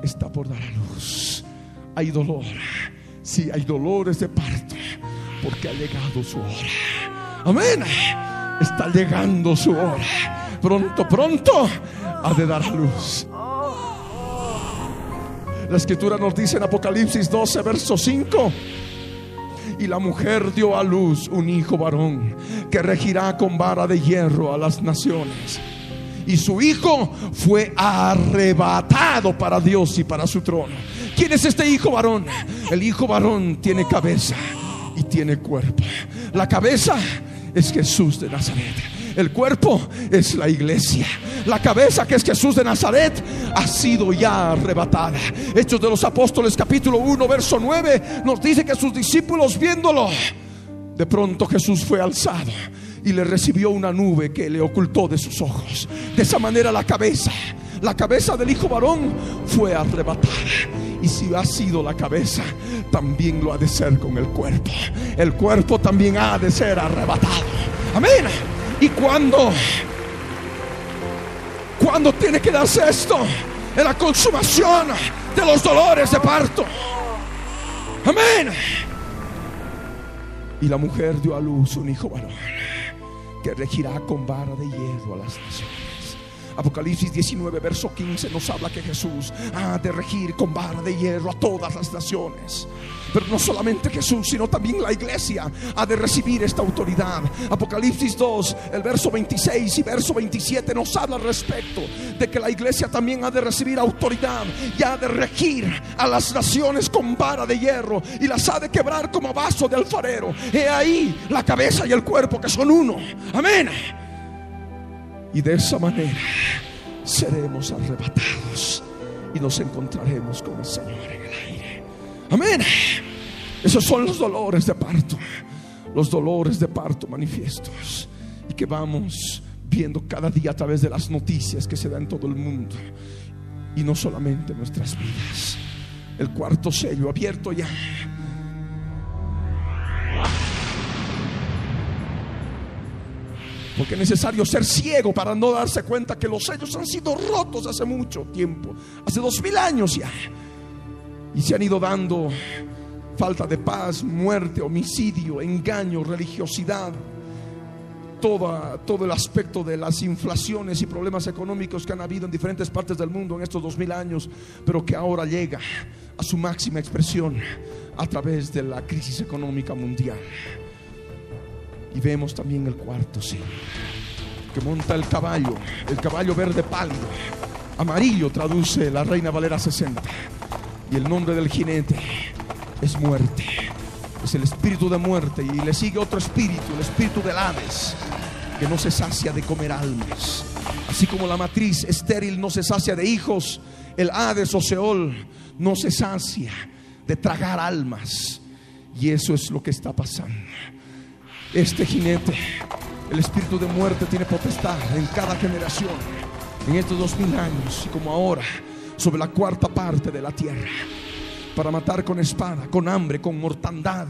está por dar a luz. Hay dolor. Sí, hay dolores de parto. Porque ha llegado su hora. Amén. Está llegando su hora. Pronto, pronto ha de dar a luz. La escritura nos dice en Apocalipsis 12, verso 5. Y la mujer dio a luz un hijo varón que regirá con vara de hierro a las naciones y su hijo fue arrebatado para Dios y para su trono. ¿Quién es este hijo varón? El hijo varón tiene cabeza y tiene cuerpo. La cabeza es Jesús de Nazaret. El cuerpo es la iglesia. La cabeza que es Jesús de Nazaret ha sido ya arrebatada. Hechos de los Apóstoles capítulo 1 verso 9 nos dice que sus discípulos viéndolo, de pronto Jesús fue alzado y le recibió una nube que le ocultó de sus ojos. De esa manera la cabeza, la cabeza del hijo varón fue arrebatada. Y si ha sido la cabeza, también lo ha de ser con el cuerpo. El cuerpo también ha de ser arrebatado. Amén. Y cuando, cuando tiene que darse esto, en la consumación de los dolores de parto. Amén. Y la mujer dio a luz un hijo varón que regirá con vara de hierro a las naciones. Apocalipsis 19, verso 15 nos habla que Jesús ha de regir con vara de hierro a todas las naciones. Pero no solamente Jesús, sino también la iglesia ha de recibir esta autoridad. Apocalipsis 2, el verso 26 y verso 27 nos habla al respecto de que la iglesia también ha de recibir autoridad y ha de regir a las naciones con vara de hierro y las ha de quebrar como vaso de alfarero. He ahí la cabeza y el cuerpo que son uno. Amén. Y de esa manera seremos arrebatados y nos encontraremos con el Señor en el aire. Amén. Esos son los dolores de parto. Los dolores de parto manifiestos. Y que vamos viendo cada día a través de las noticias que se dan en todo el mundo. Y no solamente en nuestras vidas. El cuarto sello abierto ya. Porque es necesario ser ciego para no darse cuenta que los sellos han sido rotos hace mucho tiempo, hace dos mil años ya. Y se han ido dando falta de paz, muerte, homicidio, engaño, religiosidad, todo, todo el aspecto de las inflaciones y problemas económicos que han habido en diferentes partes del mundo en estos dos mil años, pero que ahora llega a su máxima expresión a través de la crisis económica mundial. Y vemos también el cuarto, sí, que monta el caballo, el caballo verde pálido, amarillo traduce la Reina Valera 60. Y el nombre del jinete es muerte, es el espíritu de muerte. Y le sigue otro espíritu, el espíritu del Hades, que no se sacia de comer almas. Así como la matriz estéril no se sacia de hijos, el Hades o Seol no se sacia de tragar almas. Y eso es lo que está pasando. Este jinete, el espíritu de muerte, tiene potestad en cada generación, en estos dos mil años y como ahora, sobre la cuarta parte de la tierra, para matar con espada, con hambre, con mortandad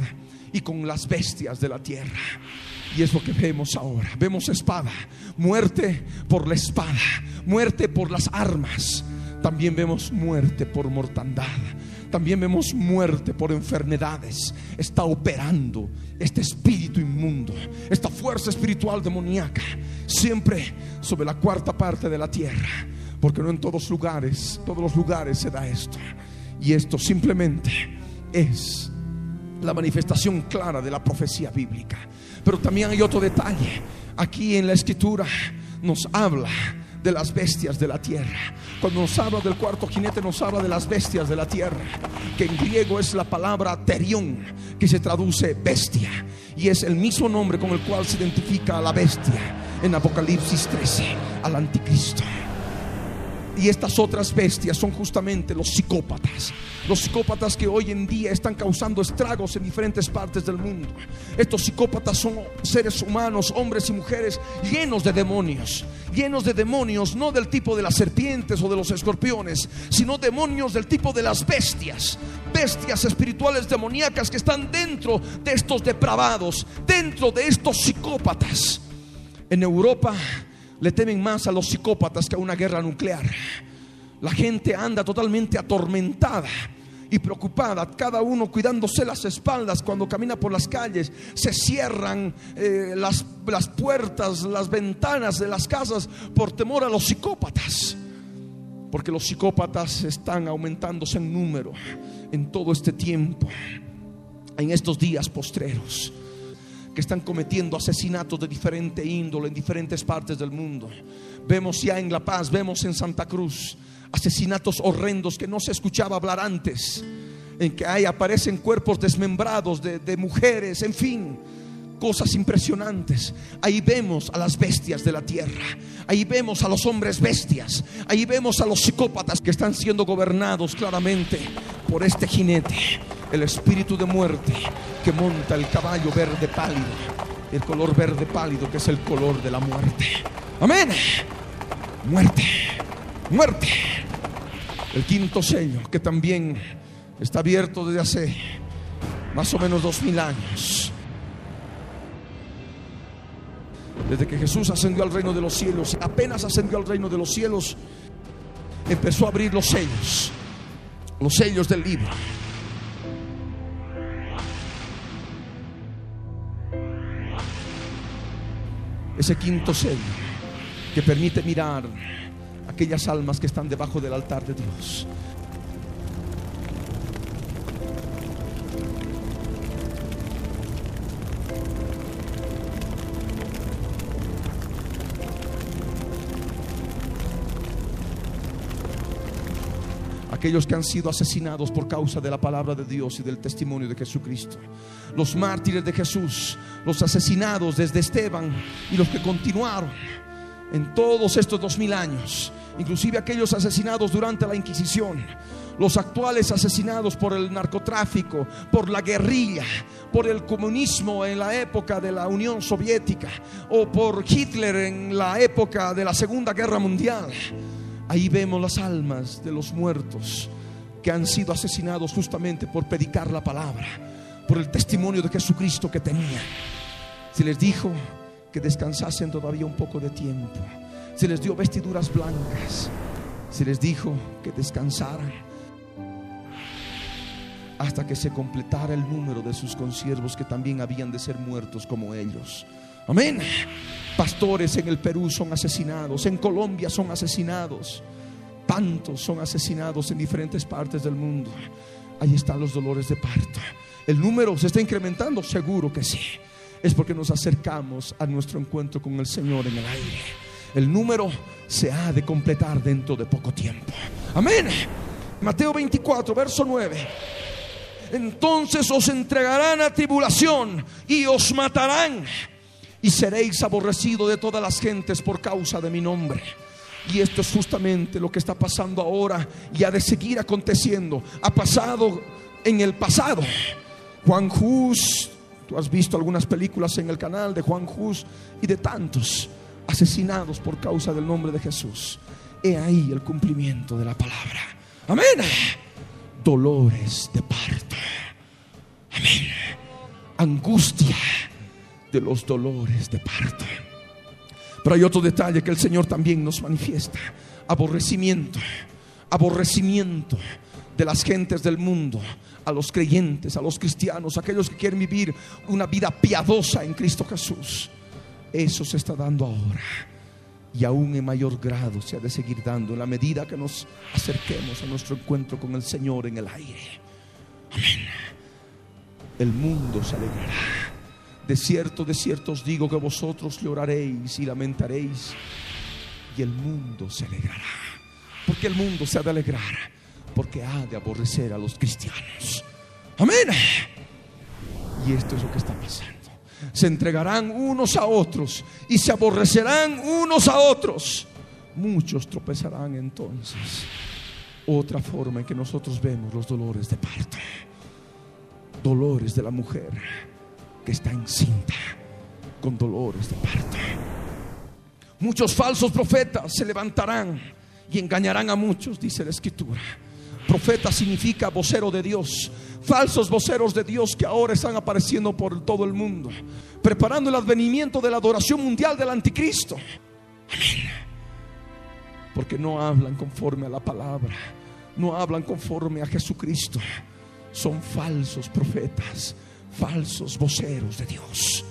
y con las bestias de la tierra. Y es lo que vemos ahora. Vemos espada, muerte por la espada, muerte por las armas. También vemos muerte por mortandad. También vemos muerte por enfermedades. Está operando este espíritu inmundo, esta fuerza espiritual demoníaca, siempre sobre la cuarta parte de la tierra. Porque no en todos lugares, todos los lugares se da esto. Y esto simplemente es la manifestación clara de la profecía bíblica. Pero también hay otro detalle. Aquí en la escritura nos habla de las bestias de la tierra. Cuando nos habla del cuarto jinete, nos habla de las bestias de la tierra, que en griego es la palabra terión, que se traduce bestia, y es el mismo nombre con el cual se identifica a la bestia en Apocalipsis 13, al anticristo. Y estas otras bestias son justamente los psicópatas. Los psicópatas que hoy en día están causando estragos en diferentes partes del mundo. Estos psicópatas son seres humanos, hombres y mujeres llenos de demonios. Llenos de demonios, no del tipo de las serpientes o de los escorpiones, sino demonios del tipo de las bestias. Bestias espirituales demoníacas que están dentro de estos depravados, dentro de estos psicópatas. En Europa le temen más a los psicópatas que a una guerra nuclear. La gente anda totalmente atormentada y preocupada, cada uno cuidándose las espaldas cuando camina por las calles. Se cierran eh, las, las puertas, las ventanas de las casas por temor a los psicópatas. Porque los psicópatas están aumentándose en número en todo este tiempo, en estos días postreros que están cometiendo asesinatos de diferente índole en diferentes partes del mundo. Vemos ya en La Paz, vemos en Santa Cruz asesinatos horrendos que no se escuchaba hablar antes, en que ahí aparecen cuerpos desmembrados de, de mujeres, en fin cosas impresionantes. Ahí vemos a las bestias de la tierra. Ahí vemos a los hombres bestias. Ahí vemos a los psicópatas que están siendo gobernados claramente por este jinete, el espíritu de muerte que monta el caballo verde pálido. El color verde pálido que es el color de la muerte. Amén. Muerte. Muerte. El quinto sello que también está abierto desde hace más o menos dos mil años. Desde que Jesús ascendió al reino de los cielos, apenas ascendió al reino de los cielos, empezó a abrir los sellos, los sellos del libro. Ese quinto sello que permite mirar aquellas almas que están debajo del altar de Dios. aquellos que han sido asesinados por causa de la palabra de Dios y del testimonio de Jesucristo. Los mártires de Jesús, los asesinados desde Esteban y los que continuaron en todos estos dos mil años, inclusive aquellos asesinados durante la Inquisición, los actuales asesinados por el narcotráfico, por la guerrilla, por el comunismo en la época de la Unión Soviética o por Hitler en la época de la Segunda Guerra Mundial. Ahí vemos las almas de los muertos que han sido asesinados justamente por predicar la palabra, por el testimonio de Jesucristo que tenía. Se les dijo que descansasen todavía un poco de tiempo. Se les dio vestiduras blancas. Se les dijo que descansaran hasta que se completara el número de sus consiervos que también habían de ser muertos como ellos. Amén. Pastores en el Perú son asesinados, en Colombia son asesinados, tantos son asesinados en diferentes partes del mundo. Ahí están los dolores de parto. ¿El número se está incrementando? Seguro que sí. Es porque nos acercamos a nuestro encuentro con el Señor en el aire. El número se ha de completar dentro de poco tiempo. Amén. Mateo 24, verso 9 entonces os entregarán a tribulación y os matarán y seréis aborrecidos de todas las gentes por causa de mi nombre. Y esto es justamente lo que está pasando ahora y ha de seguir aconteciendo. Ha pasado en el pasado. Juan Hus, tú has visto algunas películas en el canal de Juan Hus y de tantos asesinados por causa del nombre de Jesús. He ahí el cumplimiento de la palabra. Amén. Dolores de parto. Amén. Angustia de los dolores de parto. Pero hay otro detalle que el Señor también nos manifiesta. Aborrecimiento. Aborrecimiento de las gentes del mundo, a los creyentes, a los cristianos, aquellos que quieren vivir una vida piadosa en Cristo Jesús. Eso se está dando ahora. Y aún en mayor grado se ha de seguir dando en la medida que nos acerquemos a nuestro encuentro con el Señor en el aire. Amén el mundo se alegrará. De cierto, de cierto os digo que vosotros lloraréis y lamentaréis y el mundo se alegrará. Porque el mundo se ha de alegrar, porque ha de aborrecer a los cristianos. Amén. Y esto es lo que está pasando. Se entregarán unos a otros y se aborrecerán unos a otros. Muchos tropezarán entonces. Otra forma en que nosotros vemos los dolores de parto dolores de la mujer que está encinta con dolores de parto. Muchos falsos profetas se levantarán y engañarán a muchos, dice la escritura. Profeta significa vocero de Dios. Falsos voceros de Dios que ahora están apareciendo por todo el mundo, preparando el advenimiento de la adoración mundial del anticristo. Amén. Porque no hablan conforme a la palabra, no hablan conforme a Jesucristo son falsos profetas, falsos voceros de Dios.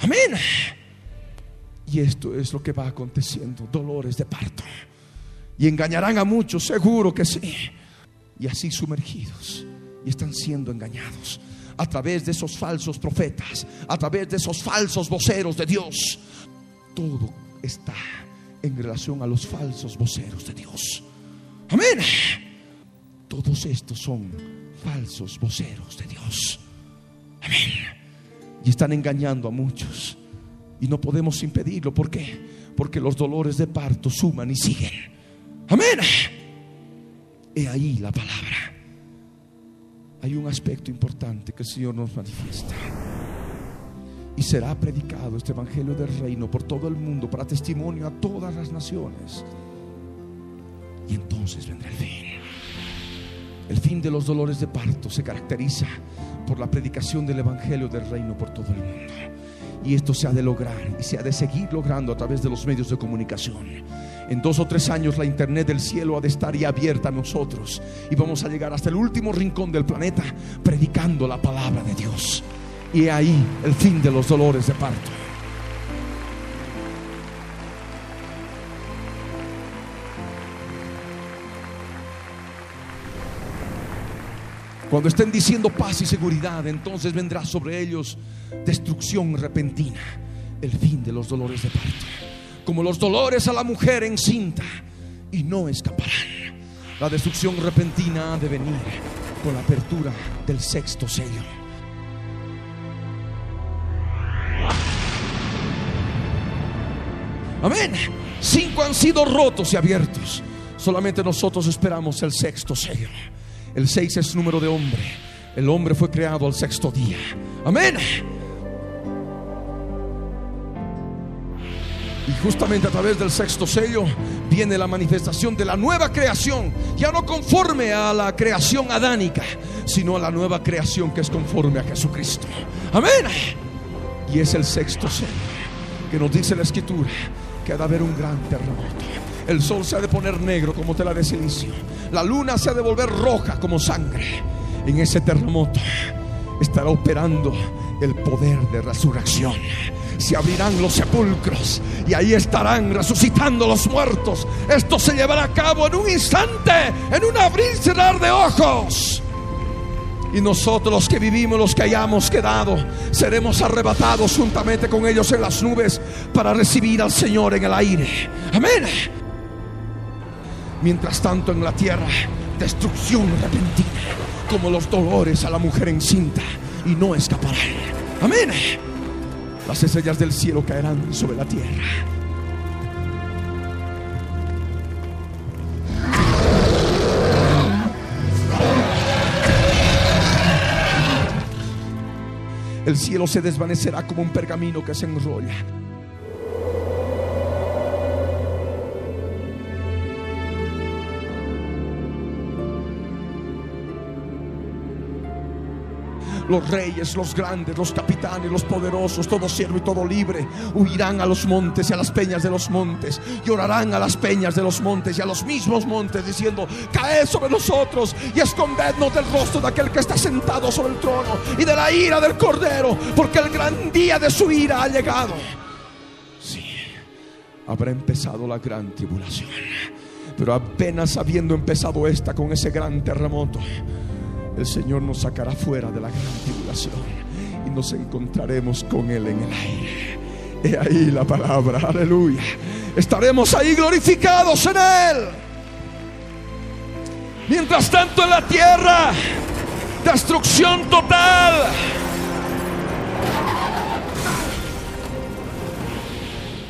Amén. Y esto es lo que va aconteciendo, dolores de parto. Y engañarán a muchos, seguro que sí. Y así sumergidos. Y están siendo engañados a través de esos falsos profetas, a través de esos falsos voceros de Dios. Todo está en relación a los falsos voceros de Dios. Amén. Todos estos son falsos voceros de Dios. Amén. Y están engañando a muchos. Y no podemos impedirlo. ¿Por qué? Porque los dolores de parto suman y siguen. Amén. He ahí la palabra. Hay un aspecto importante que el Señor nos manifiesta. Y será predicado este Evangelio del Reino por todo el mundo para testimonio a todas las naciones. Y entonces vendrá el fin. El fin de los dolores de parto se caracteriza por la predicación del Evangelio del Reino por todo el mundo. Y esto se ha de lograr y se ha de seguir logrando a través de los medios de comunicación. En dos o tres años la internet del cielo ha de estar ya abierta a nosotros y vamos a llegar hasta el último rincón del planeta predicando la palabra de Dios. Y ahí el fin de los dolores de parto. Cuando estén diciendo paz y seguridad, entonces vendrá sobre ellos destrucción repentina, el fin de los dolores de parto, como los dolores a la mujer encinta, y no escaparán. La destrucción repentina ha de venir con la apertura del sexto sello. Amén. Cinco han sido rotos y abiertos. Solamente nosotros esperamos el sexto sello. El seis es número de hombre. El hombre fue creado al sexto día. Amén. Y justamente a través del sexto sello viene la manifestación de la nueva creación, ya no conforme a la creación adánica, sino a la nueva creación que es conforme a Jesucristo. Amén. Y es el sexto sello que nos dice la escritura que ha de haber un gran terremoto. El sol se ha de poner negro como tela de silicio. La luna se ha de volver roja como sangre. En ese terremoto estará operando el poder de resurrección se abrirán los sepulcros y ahí estarán resucitando los muertos. Esto se llevará a cabo en un instante, en un abrir y cerrar de ojos. Y nosotros los que vivimos, los que hayamos quedado, seremos arrebatados juntamente con ellos en las nubes para recibir al Señor en el aire. Amén. Mientras tanto en la tierra, destrucción repentina, como los dolores a la mujer encinta, y no escaparán. Amén. Las estrellas del cielo caerán sobre la tierra. El cielo se desvanecerá como un pergamino que se enrolla. Los reyes, los grandes, los capitanes, los poderosos, todo siervo y todo libre, huirán a los montes y a las peñas de los montes. Llorarán a las peñas de los montes y a los mismos montes, diciendo, caed sobre nosotros y escondednos del rostro de aquel que está sentado sobre el trono y de la ira del cordero, porque el gran día de su ira ha llegado. Sí, habrá empezado la gran tribulación. Pero apenas habiendo empezado esta con ese gran terremoto, el Señor nos sacará fuera de la gran tribulación y nos encontraremos con Él en el aire. He ahí la palabra, aleluya. Estaremos ahí glorificados en Él. Mientras tanto en la tierra, destrucción total.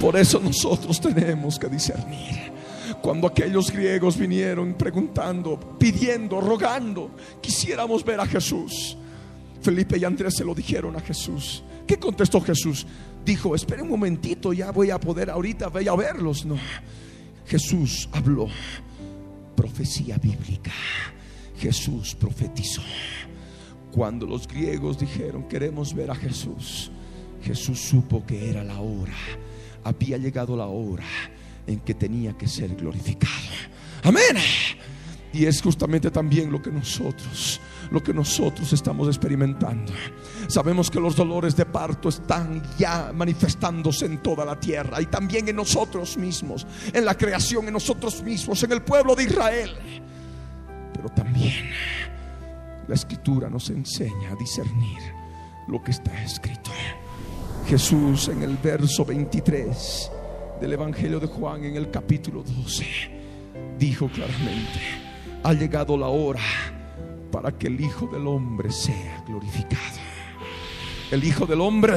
Por eso nosotros tenemos que discernir. Cuando aquellos griegos vinieron preguntando, pidiendo, rogando, quisiéramos ver a Jesús. Felipe y Andrés se lo dijeron a Jesús. ¿Qué contestó Jesús? Dijo, espere un momentito, ya voy a poder ahorita, voy a verlos. No, Jesús habló. Profecía bíblica. Jesús profetizó. Cuando los griegos dijeron, queremos ver a Jesús, Jesús supo que era la hora. Había llegado la hora en que tenía que ser glorificado. Amén. Y es justamente también lo que nosotros, lo que nosotros estamos experimentando. Sabemos que los dolores de parto están ya manifestándose en toda la tierra y también en nosotros mismos, en la creación, en nosotros mismos, en el pueblo de Israel. Pero también la escritura nos enseña a discernir lo que está escrito. Jesús en el verso 23 del Evangelio de Juan en el capítulo 12 dijo claramente, ha llegado la hora para que el Hijo del Hombre sea glorificado. El Hijo del Hombre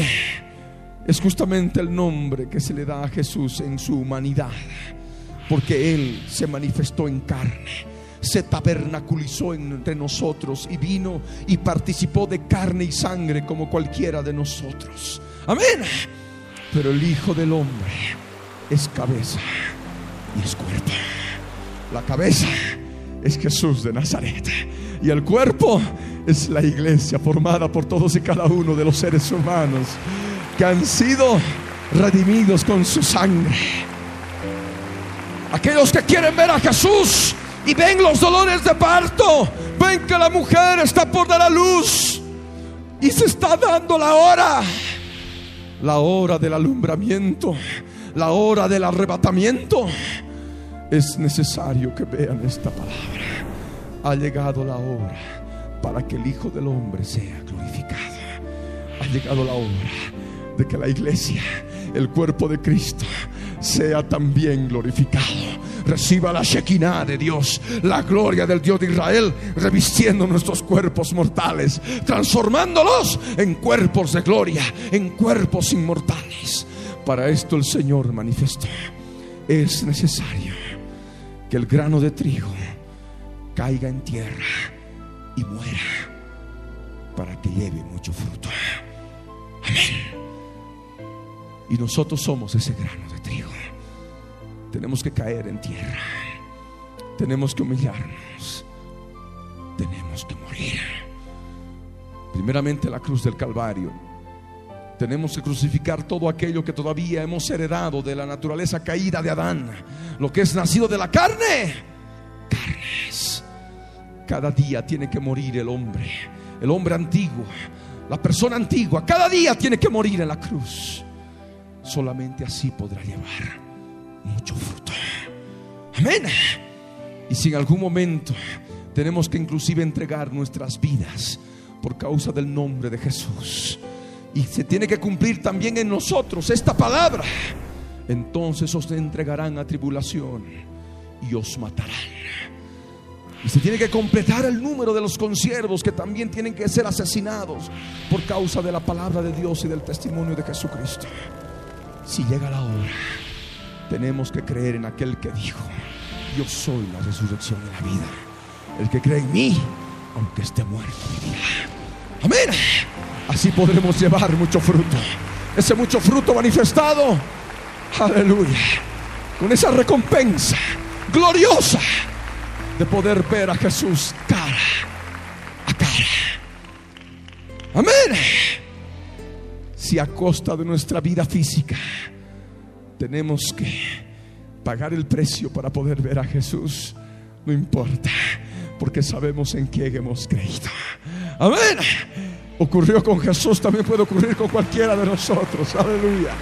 es justamente el nombre que se le da a Jesús en su humanidad, porque Él se manifestó en carne se tabernaculizó entre nosotros y vino y participó de carne y sangre como cualquiera de nosotros. Amén. Pero el Hijo del Hombre es cabeza y es cuerpo. La cabeza es Jesús de Nazaret y el cuerpo es la iglesia formada por todos y cada uno de los seres humanos que han sido redimidos con su sangre. Aquellos que quieren ver a Jesús y ven los dolores de parto, ven que la mujer está por dar a luz y se está dando la hora, la hora del alumbramiento la hora del arrebatamiento, es necesario que vean esta palabra. Ha llegado la hora para que el Hijo del Hombre sea glorificado. Ha llegado la hora de que la iglesia, el cuerpo de Cristo, sea también glorificado. Reciba la Shekinah de Dios, la gloria del Dios de Israel, revistiendo nuestros cuerpos mortales, transformándolos en cuerpos de gloria, en cuerpos inmortales Para esto el Señor manifestó. Es necesario que el grano de trigo caiga en tierra y muera para que lleve mucho fruto. Amén. Y nosotros somos ese grano de trigo. Tenemos que caer en tierra. Tenemos que humillarnos. Tenemos que morir. Primeramente la cruz del Calvario. Tenemos que crucificar todo aquello que todavía hemos heredado de la naturaleza caída de Adán. Lo que es nacido de la carne. Carnes. Cada día tiene que morir el hombre. El hombre antiguo. La persona antigua. Cada día tiene que morir en la cruz. Solamente así podrá llevar mucho fruto. Amén. Y si en algún momento tenemos que inclusive entregar nuestras vidas por causa del nombre de Jesús. Y se tiene que cumplir también en nosotros esta palabra. Entonces os entregarán a tribulación y os matarán. Y se tiene que completar el número de los consiervos que también tienen que ser asesinados por causa de la palabra de Dios y del testimonio de Jesucristo. Si llega la hora, tenemos que creer en aquel que dijo, yo soy la resurrección y la vida. El que cree en mí, aunque esté muerto, vivirá. Amén. Así podremos llevar mucho fruto. Ese mucho fruto manifestado. Aleluya. Con esa recompensa gloriosa de poder ver a Jesús cara a cara. Amén. Si a costa de nuestra vida física tenemos que pagar el precio para poder ver a Jesús, no importa, porque sabemos en quién hemos creído. Amén. Ocurrió con Jesús, también puede ocurrir con cualquiera de nosotros. Aleluya.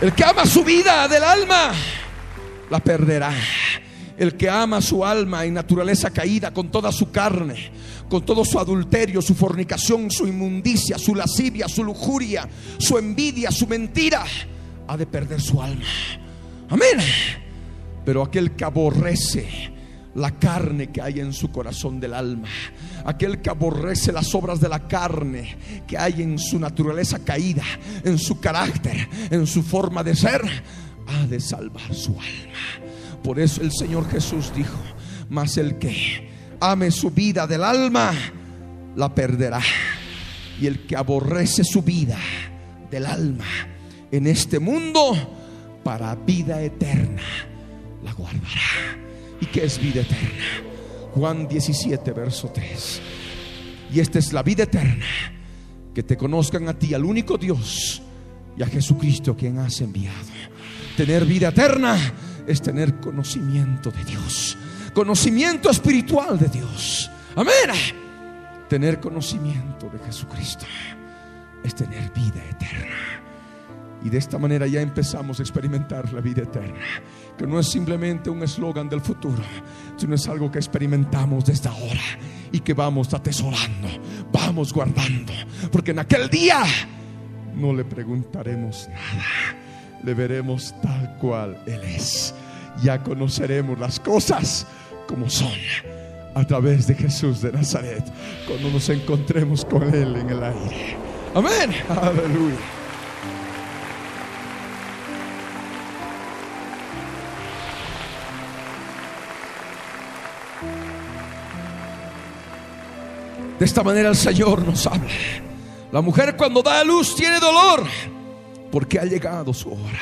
El que ama su vida del alma, la perderá. El que ama su alma y naturaleza caída con toda su carne, con todo su adulterio, su fornicación, su inmundicia, su lascivia, su lujuria, su envidia, su mentira, ha de perder su alma. Amén. Pero aquel que aborrece la carne que hay en su corazón del alma. Aquel que aborrece las obras de la carne que hay en su naturaleza caída, en su carácter, en su forma de ser, ha de salvar su alma. Por eso el Señor Jesús dijo, mas el que ame su vida del alma, la perderá. Y el que aborrece su vida del alma en este mundo, para vida eterna, la guardará. ¿Y qué es vida eterna? Juan 17, verso 3. Y esta es la vida eterna, que te conozcan a ti, al único Dios, y a Jesucristo quien has enviado. Tener vida eterna es tener conocimiento de Dios, conocimiento espiritual de Dios. Amén. Tener conocimiento de Jesucristo es tener vida eterna. Y de esta manera ya empezamos a experimentar la vida eterna, que no es simplemente un eslogan del futuro, sino es algo que experimentamos desde ahora y que vamos atesorando, vamos guardando, porque en aquel día no le preguntaremos nada, le veremos tal cual Él es, ya conoceremos las cosas como son a través de Jesús de Nazaret, cuando nos encontremos con Él en el aire. Amén, aleluya. De esta manera el Señor nos habla. La mujer cuando da a luz tiene dolor porque ha llegado su hora.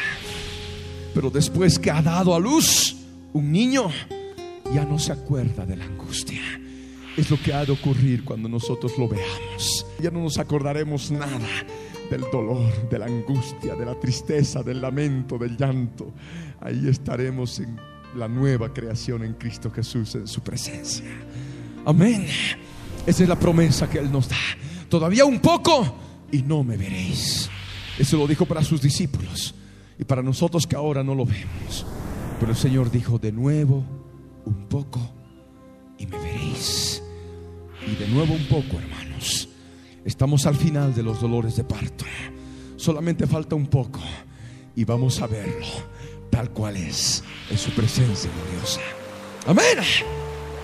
Pero después que ha dado a luz un niño, ya no se acuerda de la angustia. Es lo que ha de ocurrir cuando nosotros lo veamos. Ya no nos acordaremos nada del dolor, de la angustia, de la tristeza, del lamento, del llanto. Ahí estaremos en la nueva creación en Cristo Jesús, en su presencia. Amén. Esa es la promesa que Él nos da. Todavía un poco y no me veréis. Eso lo dijo para sus discípulos y para nosotros que ahora no lo vemos. Pero el Señor dijo de nuevo un poco y me veréis. Y de nuevo un poco, hermanos. Estamos al final de los dolores de parto. Solamente falta un poco y vamos a verlo tal cual es en su presencia gloriosa. Amén.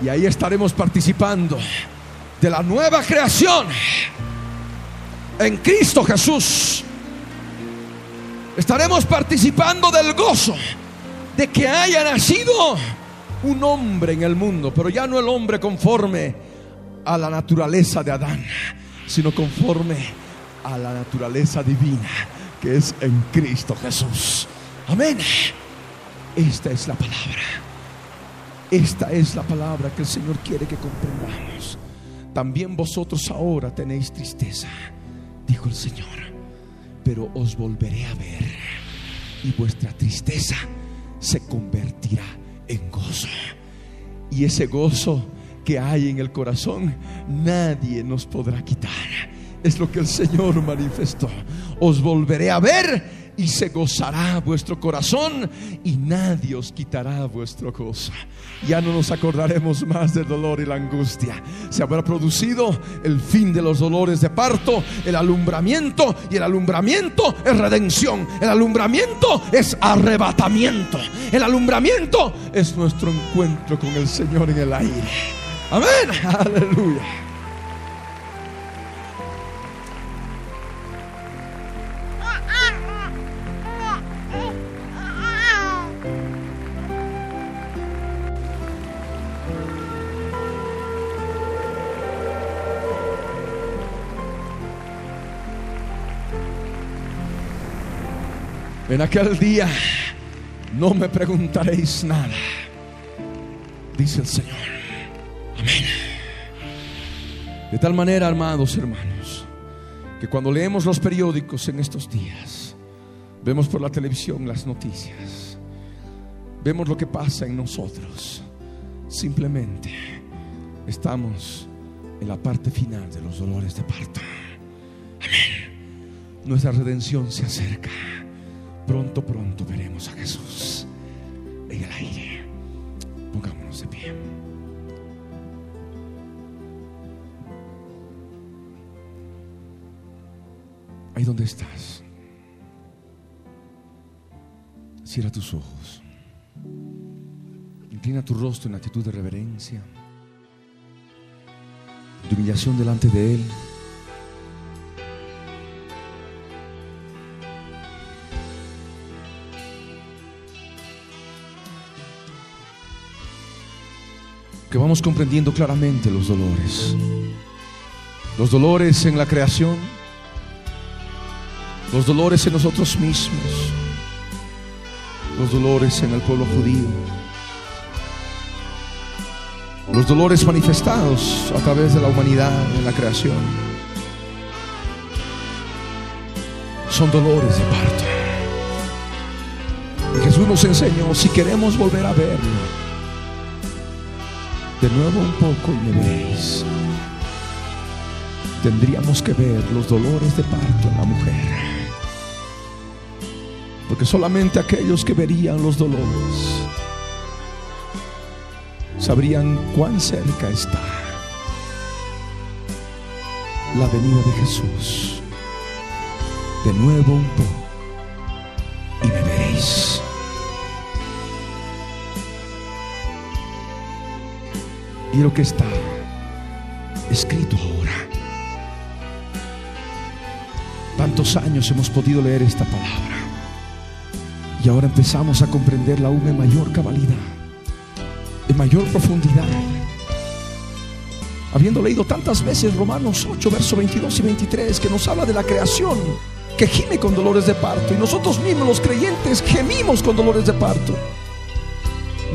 Y ahí estaremos participando de la nueva creación en Cristo Jesús. Estaremos participando del gozo de que haya nacido un hombre en el mundo, pero ya no el hombre conforme a la naturaleza de Adán, sino conforme a la naturaleza divina que es en Cristo Jesús. Amén. Esta es la palabra. Esta es la palabra que el Señor quiere que comprendamos. También vosotros ahora tenéis tristeza, dijo el Señor, pero os volveré a ver y vuestra tristeza se convertirá en gozo. Y ese gozo que hay en el corazón, nadie nos podrá quitar. Es lo que el Señor manifestó. Os volveré a ver y se gozará vuestro corazón y nadie os quitará vuestro gozo. Ya no nos acordaremos más del dolor y la angustia. Se habrá producido el fin de los dolores de parto, el alumbramiento y el alumbramiento es redención. El alumbramiento es arrebatamiento. El alumbramiento es nuestro encuentro con el Señor en el aire. Amén. Aleluya. En aquel día no me preguntaréis nada, dice el Señor. Amén. De tal manera, amados hermanos, que cuando leemos los periódicos en estos días, vemos por la televisión las noticias, vemos lo que pasa en nosotros, simplemente estamos en la parte final de los dolores de parto. Amén. Nuestra redención se acerca. Pronto, pronto veremos a Jesús en el aire. Pongámonos de pie. Ahí donde estás. Cierra tus ojos. Inclina tu rostro en actitud de reverencia, de humillación delante de Él. Vamos comprendiendo claramente los dolores. Los dolores en la creación, los dolores en nosotros mismos, los dolores en el pueblo judío, los dolores manifestados a través de la humanidad en la creación. Son dolores de parto. Y Jesús nos enseñó, si queremos volver a verlo, de nuevo un poco y me veréis. Tendríamos que ver los dolores de parto en la mujer. Porque solamente aquellos que verían los dolores sabrían cuán cerca está la venida de Jesús. De nuevo un poco y me veréis. Y lo que está escrito ahora. Tantos años hemos podido leer esta palabra y ahora empezamos a comprenderla aún en mayor cabalidad, en mayor profundidad. Habiendo leído tantas veces Romanos 8, versos 22 y 23, que nos habla de la creación, que gime con dolores de parto, y nosotros mismos los creyentes gemimos con dolores de parto.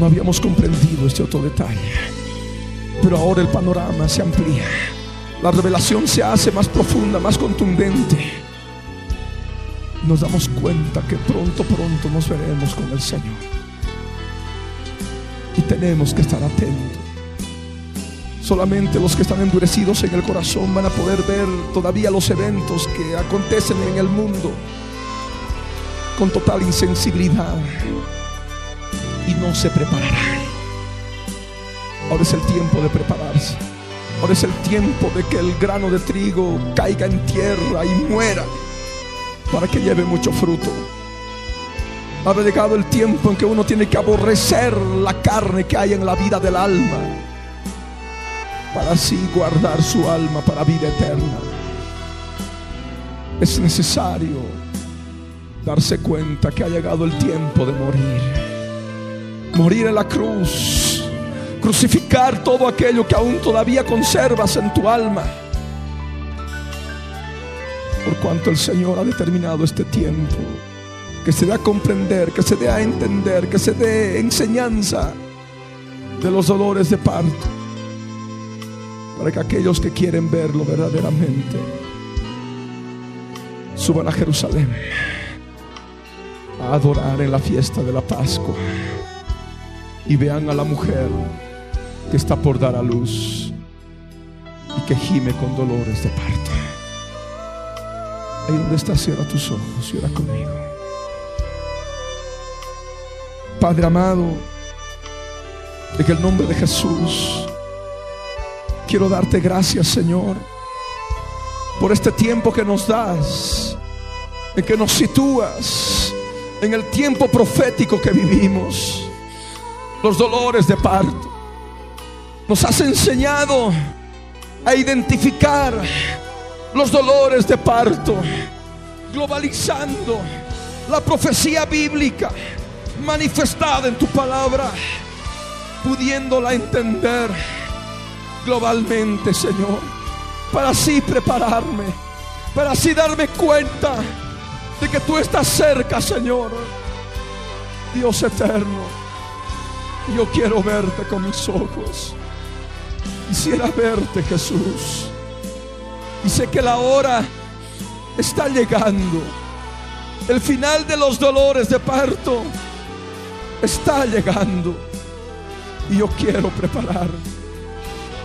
No habíamos comprendido este otro detalle. Pero ahora el panorama se amplía. La revelación se hace más profunda, más contundente. Nos damos cuenta que pronto, pronto nos veremos con el Señor. Y tenemos que estar atentos. Solamente los que están endurecidos en el corazón van a poder ver todavía los eventos que acontecen en el mundo con total insensibilidad y no se prepararán. Ahora es el tiempo de prepararse. Ahora es el tiempo de que el grano de trigo caiga en tierra y muera para que lleve mucho fruto. Ha llegado el tiempo en que uno tiene que aborrecer la carne que hay en la vida del alma para así guardar su alma para vida eterna. es necesario darse cuenta que ha llegado el tiempo de morir. Morir en la cruz. Crucificar todo aquello que aún todavía conservas en tu alma. Por cuanto el Señor ha determinado este tiempo. Que se dé a comprender, que se dé a entender, que se dé enseñanza de los dolores de parto. Para que aquellos que quieren verlo verdaderamente suban a Jerusalén a adorar en la fiesta de la Pascua y vean a la mujer que está por dar a luz y que gime con dolores de parto. Ahí donde estás, cierra tus ojos y conmigo. Padre amado, en el nombre de Jesús, quiero darte gracias, Señor, por este tiempo que nos das, en que nos sitúas en el tiempo profético que vivimos, los dolores de parto. Nos has enseñado a identificar los dolores de parto, globalizando la profecía bíblica manifestada en tu palabra, pudiéndola entender globalmente, Señor, para así prepararme, para así darme cuenta de que tú estás cerca, Señor, Dios eterno. Yo quiero verte con mis ojos. Quisiera verte, Jesús. Y sé que la hora está llegando. El final de los dolores de parto está llegando. Y yo quiero preparar.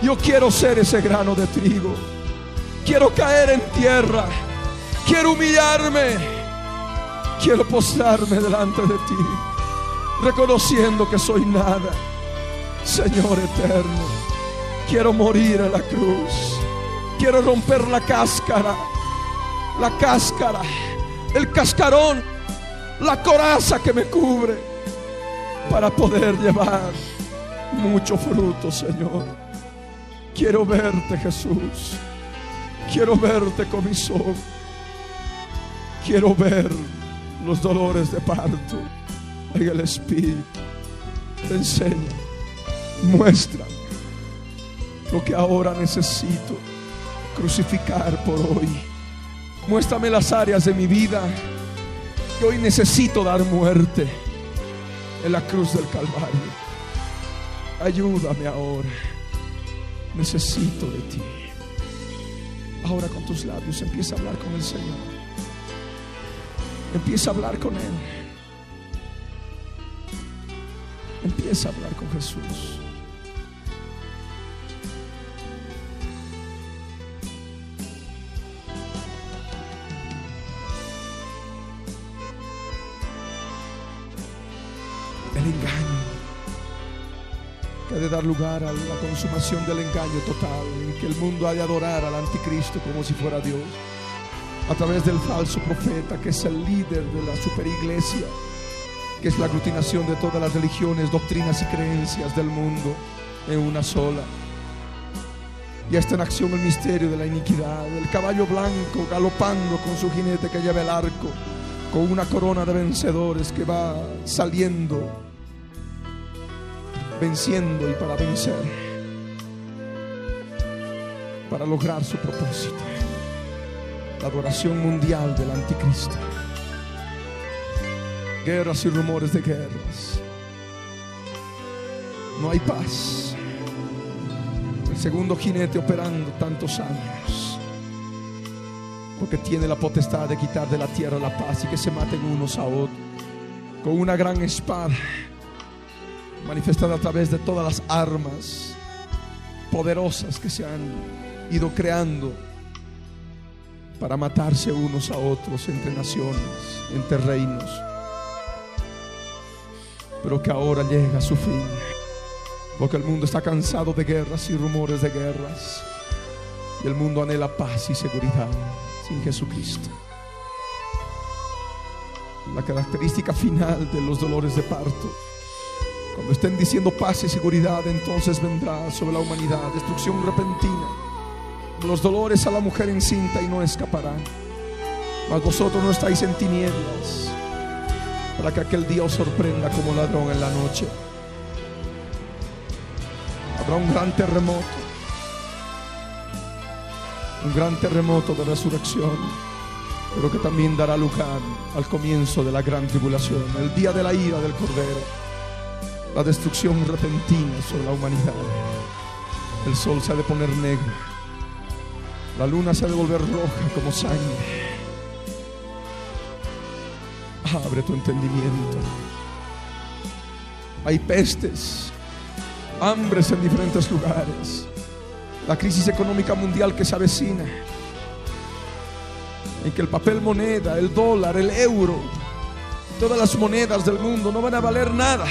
Yo quiero ser ese grano de trigo. Quiero caer en tierra. Quiero humillarme. Quiero postrarme delante de ti. Reconociendo que soy nada. Señor eterno. Quiero morir en la cruz. Quiero romper la cáscara. La cáscara. El cascarón. La coraza que me cubre. Para poder llevar mucho fruto, Señor. Quiero verte, Jesús. Quiero verte con mis ojos. Quiero ver los dolores de parto en el Espíritu. Te enseña, muestra lo que ahora necesito crucificar por hoy. Muéstrame las áreas de mi vida que hoy necesito dar muerte en la cruz del Calvario. Ayúdame ahora. Necesito de ti. Ahora con tus labios empieza a hablar con el Señor. Empieza a hablar con Él. Empieza a hablar con Jesús. Que ha de dar lugar a la consumación del engaño total, en que el mundo ha de adorar al anticristo como si fuera Dios, a través del falso profeta que es el líder de la superiglesia, que es la aglutinación de todas las religiones, doctrinas y creencias del mundo en una sola. Ya está en acción el misterio de la iniquidad, el caballo blanco galopando con su jinete que lleva el arco, con una corona de vencedores que va saliendo venciendo y para vencer, para lograr su propósito, la adoración mundial del anticristo, guerras y rumores de guerras, no hay paz, el segundo jinete operando tantos años, porque tiene la potestad de quitar de la tierra la paz y que se maten unos a otros. Con una gran espada manifestada a través de todas las armas poderosas que se han ido creando para matarse unos a otros entre naciones, entre reinos, pero que ahora llega a su fin, porque el mundo está cansado de guerras y rumores de guerras, y el mundo anhela paz y seguridad sin Jesucristo. La característica final de los dolores de parto cuando estén diciendo paz y seguridad, entonces vendrá sobre la humanidad destrucción repentina. Los dolores a la mujer encinta y no escaparán. Mas vosotros no estáis en tinieblas para que aquel día os sorprenda como ladrón en la noche. Habrá un gran terremoto, un gran terremoto de resurrección, pero que también dará lugar al comienzo de la gran tribulación, el día de la ira del Cordero, la destrucción repentina sobre la humanidad. El sol se ha de poner negro, la luna se ha de volver roja como sangre. Abre tu entendimiento. Hay pestes, hambres en diferentes lugares. La crisis económica mundial que se avecina. En que el papel moneda, el dólar, el euro, todas las monedas del mundo no van a valer nada.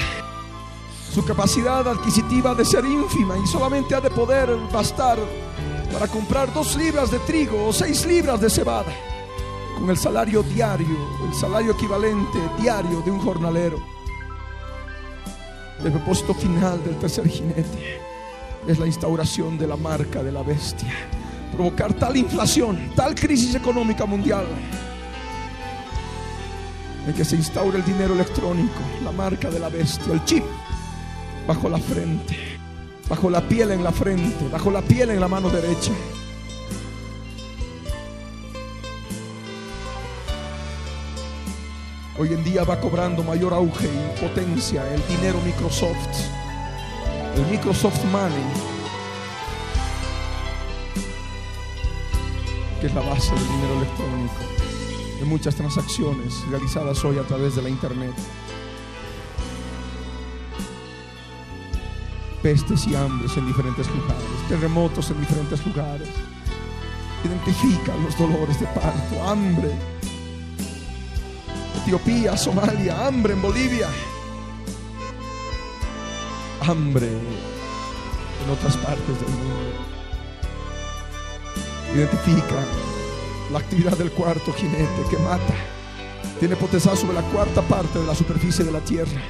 Su capacidad adquisitiva ha de ser ínfima y solamente ha de poder bastar para comprar dos libras de trigo o seis libras de cebada con el salario diario, el salario equivalente diario de un jornalero. El propósito final del tercer jinete es la instauración de la marca de la bestia. Provocar tal inflación, tal crisis económica mundial, en que se instaure el dinero electrónico, la marca de la bestia, el chip, bajo la frente, bajo la piel en la frente, bajo la piel en la mano derecha. Hoy en día va cobrando mayor auge y potencia el dinero Microsoft, el Microsoft Money, que es la base del dinero electrónico, de muchas transacciones realizadas hoy a través de la Internet. Pestes y hambres en diferentes lugares, terremotos en diferentes lugares. Identifica los dolores de parto, hambre, Etiopía, Somalia, hambre en Bolivia, hambre en otras partes del mundo. Identifica la actividad del cuarto jinete que mata. Tiene potestad sobre la cuarta parte de la superficie de la tierra,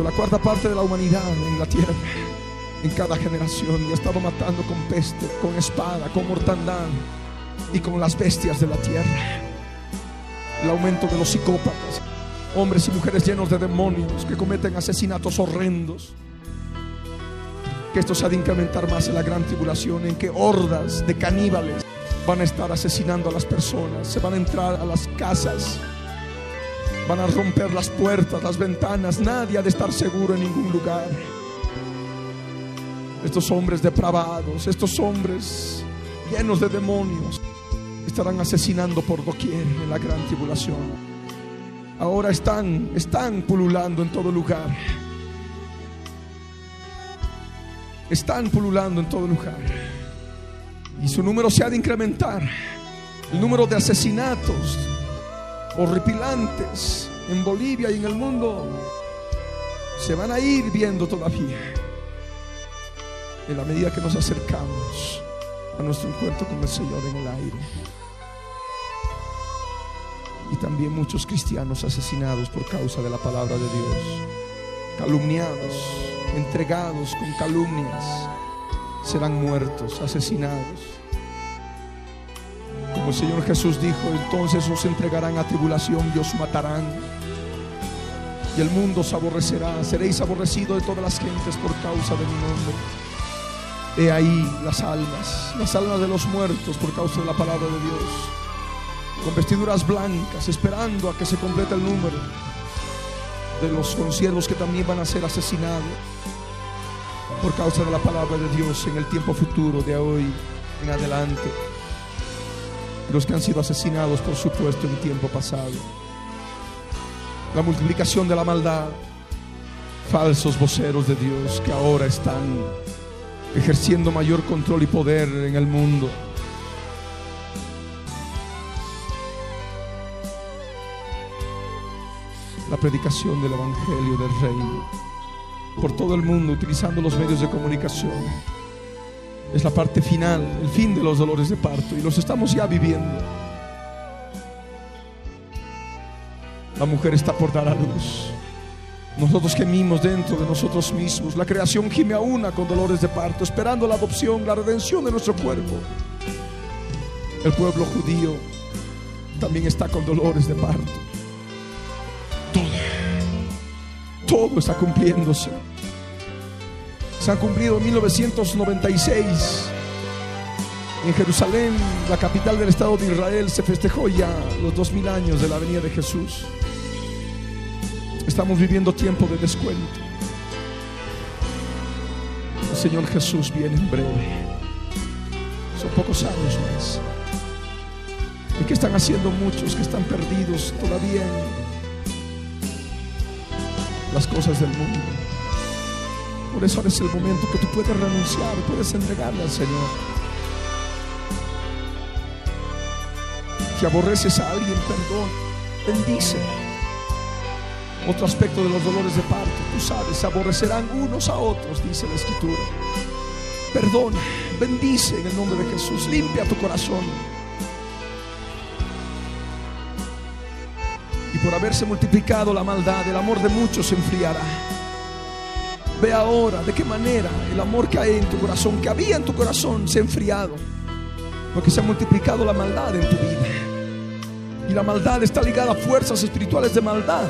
la cuarta parte de la humanidad en la tierra, en cada generación. Y ha estado matando con peste, con espada, con mortandad y con las bestias de la tierra el aumento de los psicópatas, hombres y mujeres llenos de demonios que cometen asesinatos horrendos. Que esto se ha de incrementar más en la gran tribulación, en que hordas de caníbales van a estar asesinando a las personas, se van a entrar a las casas, van a romper las puertas, las ventanas, nadie ha de estar seguro en ningún lugar. Estos hombres depravados, estos hombres llenos de demonios, estarán asesinando por doquier en la gran tribulación. Ahora están, están pululando en todo lugar. Están pululando en todo lugar. Y su número se ha de incrementar. El número de asesinatos horripilantes en Bolivia y en el mundo se van a ir viendo todavía. En la medida que nos acercamos a nuestro encuentro con el Señor en el aire y también muchos cristianos asesinados por causa de la palabra de Dios, calumniados, entregados con calumnias, serán muertos, asesinados. Como el Señor Jesús dijo, entonces os entregarán a tribulación y os matarán. Y el mundo os aborrecerá, seréis aborrecidos de todas las gentes por causa de mi nombre. He ahí las almas, las almas de los muertos por causa de la palabra de Dios con vestiduras blancas, esperando a que se complete el número de los conciervos que también van a ser asesinados por causa de la palabra de Dios en el tiempo futuro de hoy en adelante. Los que han sido asesinados, por supuesto, en tiempo pasado. La multiplicación de la maldad, falsos voceros de Dios que ahora están ejerciendo mayor control y poder en el mundo. la predicación del Evangelio del Reino por todo el mundo utilizando los medios de comunicación. Es la parte final, el fin de los dolores de parto y los estamos ya viviendo. La mujer está por dar a luz. Nosotros gemimos dentro de nosotros mismos. La creación gime a una con dolores de parto, esperando la adopción, la redención de nuestro cuerpo. El pueblo judío también está con dolores de parto. Todo, todo está cumpliéndose. Se han cumplido en 1996. En Jerusalén, la capital del Estado de Israel, se festejó ya los dos mil años de la venida de Jesús. Estamos viviendo tiempo de descuento. El Señor Jesús viene en breve. Son pocos años más. ¿Y qué están haciendo muchos que están perdidos todavía en las cosas del mundo? Por eso ahora es el momento que tú puedes renunciar, puedes entregarle al Señor. Si aborreces a alguien, perdón, bendice. Otro aspecto de los dolores de parto, tú sabes, se aborrecerán unos a otros, dice la Escritura. Perdona, bendice en el nombre de Jesús, limpia tu corazón. Y por haberse multiplicado la maldad, el amor de muchos se enfriará. Ve ahora de qué manera el amor que hay en tu corazón, que había en tu corazón, se ha enfriado. Porque se ha multiplicado la maldad en tu vida. Y la maldad está ligada a fuerzas espirituales de maldad.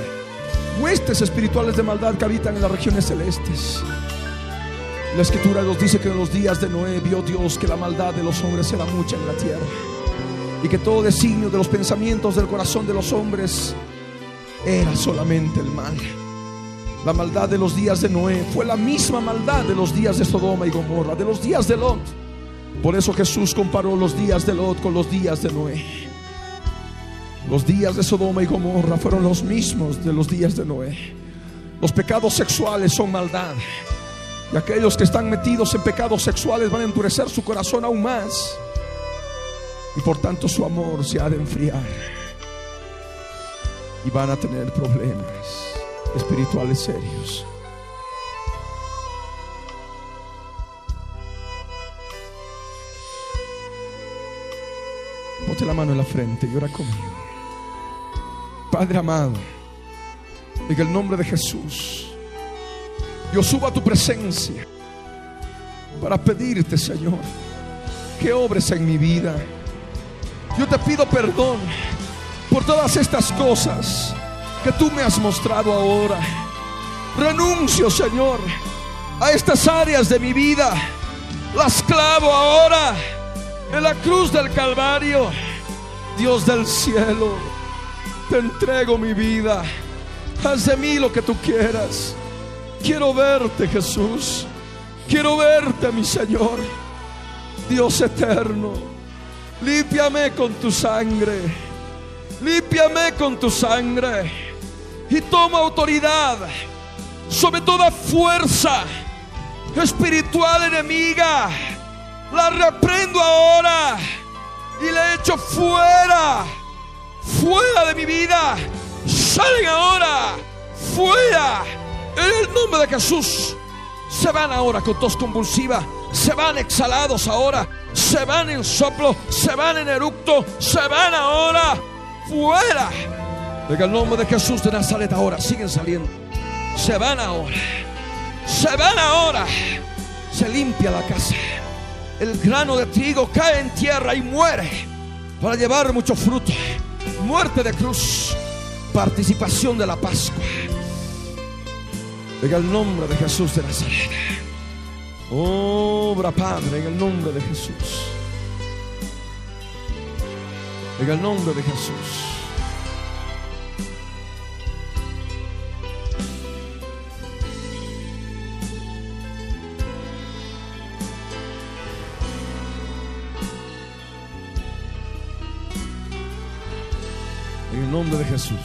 Huestes espirituales de maldad que habitan en las regiones celestes. La escritura nos dice que en los días de Noé vio Dios que la maldad de los hombres era mucha en la tierra. Y que todo designio de los pensamientos del corazón de los hombres era solamente el mal. La maldad de los días de Noé fue la misma maldad de los días de Sodoma y Gomorra, de los días de Lot. Por eso Jesús comparó los días de Lot con los días de Noé. Los días de Sodoma y Gomorra fueron los mismos de los días de Noé. Los pecados sexuales son maldad. Y aquellos que están metidos en pecados sexuales van a endurecer su corazón aún más. Y por tanto su amor se ha de enfriar. Y van a tener problemas espirituales serios. Ponte la mano en la frente y ora conmigo. Padre amado, en el nombre de Jesús, yo subo a tu presencia para pedirte, Señor, que obres en mi vida. Yo te pido perdón por todas estas cosas que tú me has mostrado ahora. Renuncio, Señor, a estas áreas de mi vida. Las clavo ahora en la cruz del Calvario. Dios del cielo, te entrego mi vida. Haz de mí lo que tú quieras. Quiero verte, Jesús. Quiero verte, mi Señor. Dios eterno, límpiame con tu sangre. Límpiame con tu sangre y toma autoridad sobre toda fuerza espiritual enemiga. La reprendo ahora y la echo fuera, fuera de mi vida. Salen ahora, fuera, en el nombre de Jesús. Se van ahora con tos convulsiva, se van exhalados ahora, se van en soplo, se van en eructo, se van ahora, fuera en el nombre de Jesús de Nazaret ahora siguen saliendo. Se van ahora. Se van ahora. Se limpia la casa. El grano de trigo cae en tierra y muere para llevar mucho fruto. Muerte de cruz. Participación de la Pascua. En el nombre de Jesús de Nazaret. Obra Padre en el nombre de Jesús. En el nombre de Jesús. Nombre de Jesús.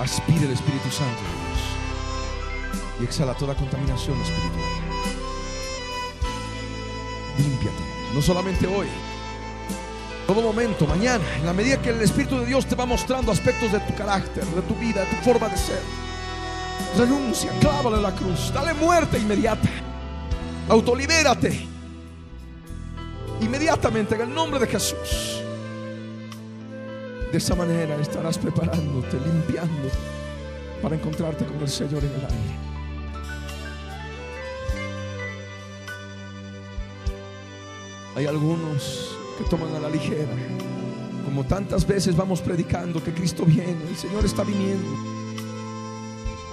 Aspire el Espíritu Santo y exhala toda contaminación espiritual. Límpiate, no solamente hoy, todo momento, mañana, en la medida que el Espíritu de Dios te va mostrando aspectos de tu carácter, de tu vida, de tu forma de ser. Renuncia, clávale la cruz, dale muerte inmediata. Autolibérate. Inmediatamente, en el nombre de Jesús. De esa manera estarás preparándote, limpiando para encontrarte con el Señor en el aire. Hay algunos que toman a la ligera, como tantas veces vamos predicando que Cristo viene, el Señor está viniendo.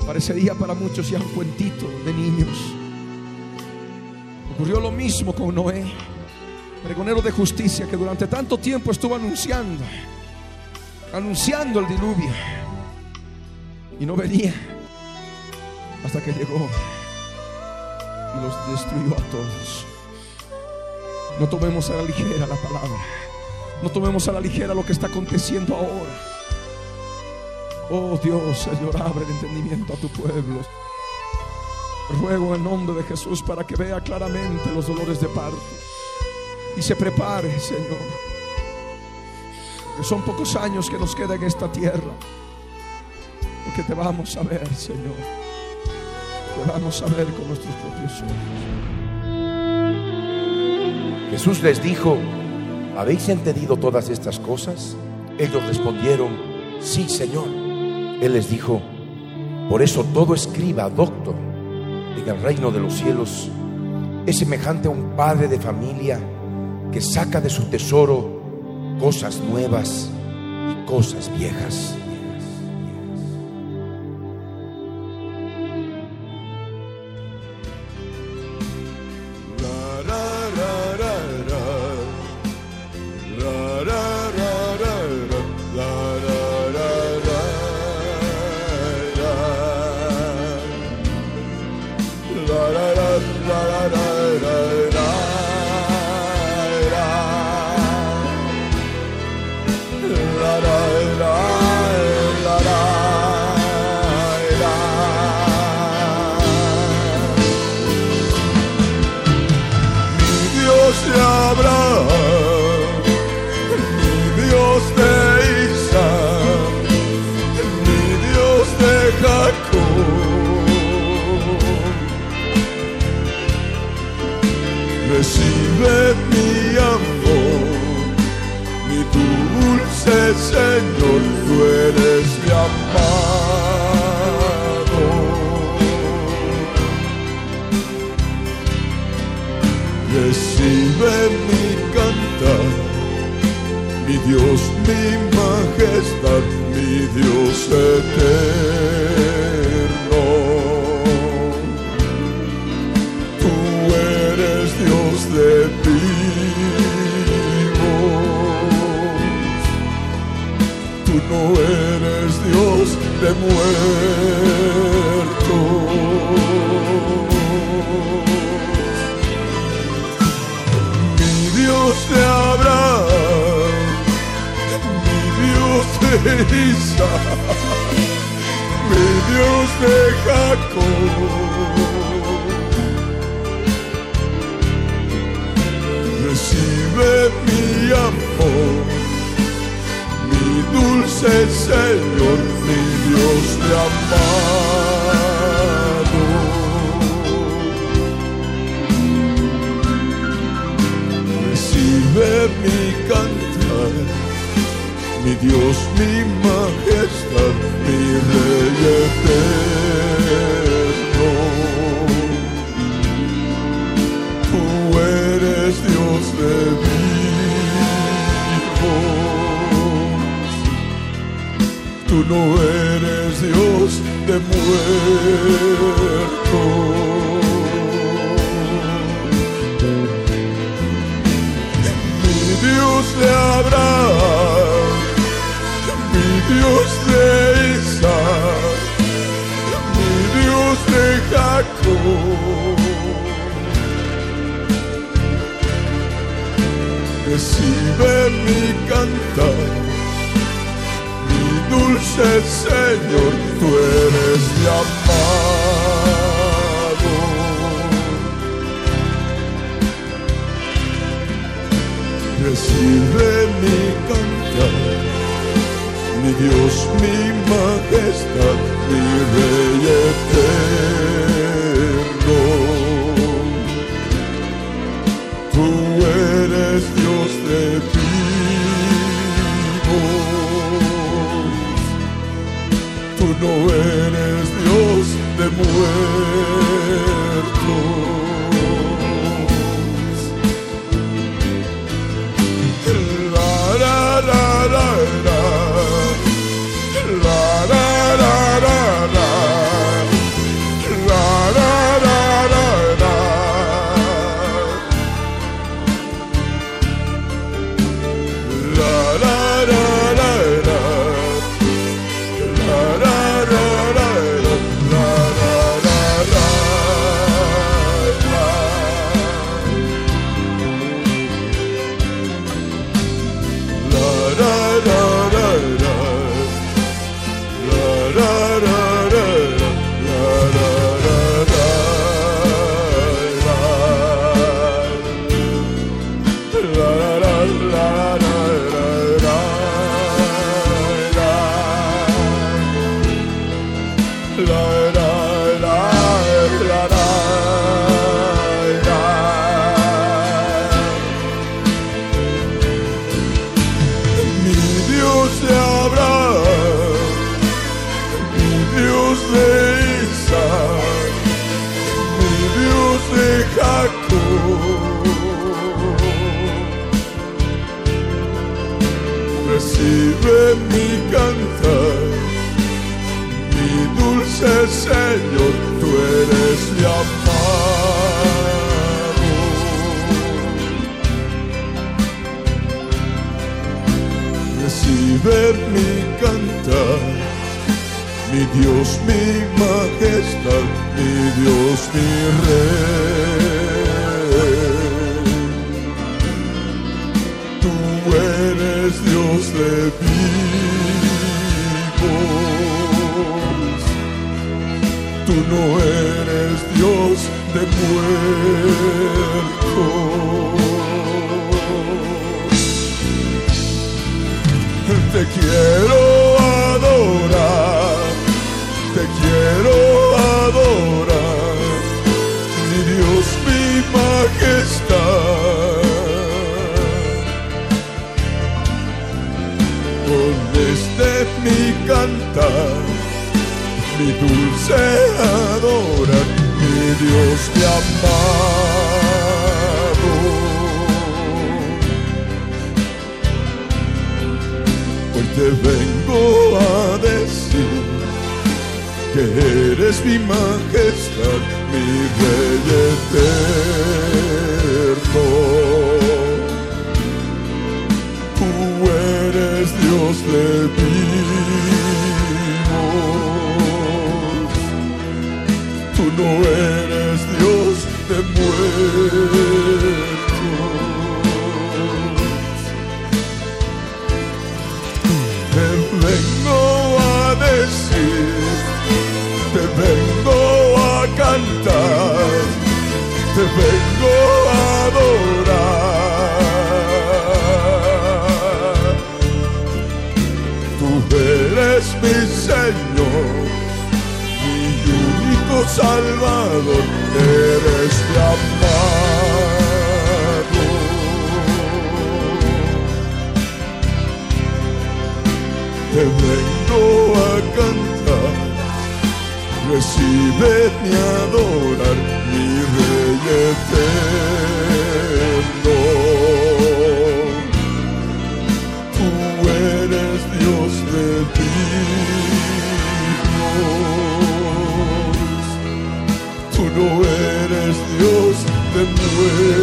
Parecería para muchos ya un cuentito de niños. Ocurrió lo mismo con Noé, pregonero de justicia que durante tanto tiempo estuvo anunciando, anunciando el diluvio. Y no venía hasta que llegó y los destruyó a todos. No tomemos a la ligera la palabra. No tomemos a la ligera lo que está aconteciendo ahora. Oh Dios, Señor, abre el entendimiento a tu pueblo. Ruego en nombre de Jesús para que vea claramente los dolores de parto y se prepare, Señor. Que son pocos años que nos queda en esta tierra. Porque te vamos a ver, Señor. Te vamos a ver con nuestros propios ojos. Jesús les dijo, ¿habéis entendido todas estas cosas? Ellos respondieron, sí, Señor. Él les dijo, por eso todo escriba, doctor, en el reino de los cielos es semejante a un padre de familia que saca de su tesoro cosas nuevas y cosas viejas. Eterno. Tú eres Dios de vivos, tú no eres Dios de muertos. Mi Dios de Abraham, mi Dios Isaac, mi Dios de Jacob. Recibe mi amor, mi dulce Señor, mi Dios de amado. Recibe mi cantar, mi Dios, mi majestad, Dios de Abraham, mi Dios de Recibe mi cantar, mi dulce Señor, tú eres mi amado. Recibe mi cantar, mi Dios, mi majestad, mi Rey eterno. no eres Dios de muerte. Eres Dios de muertos.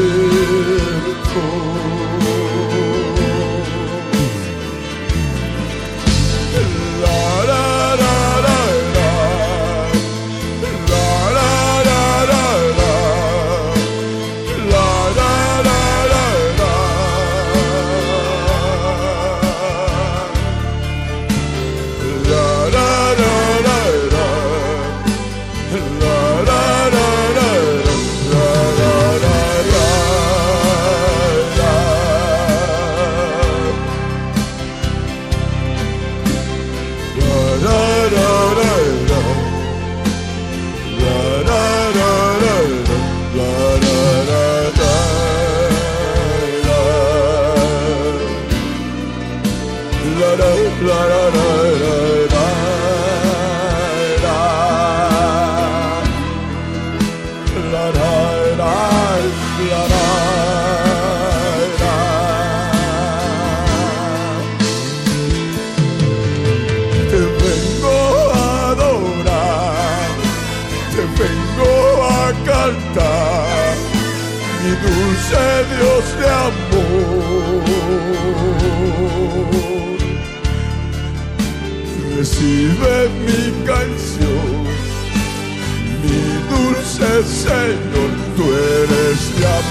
Señor, tú eres llamado.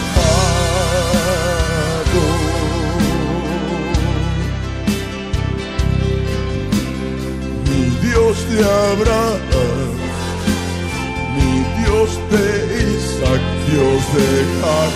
Mi Dios de Abraham, mi Dios de Isaac, Dios de Jacob.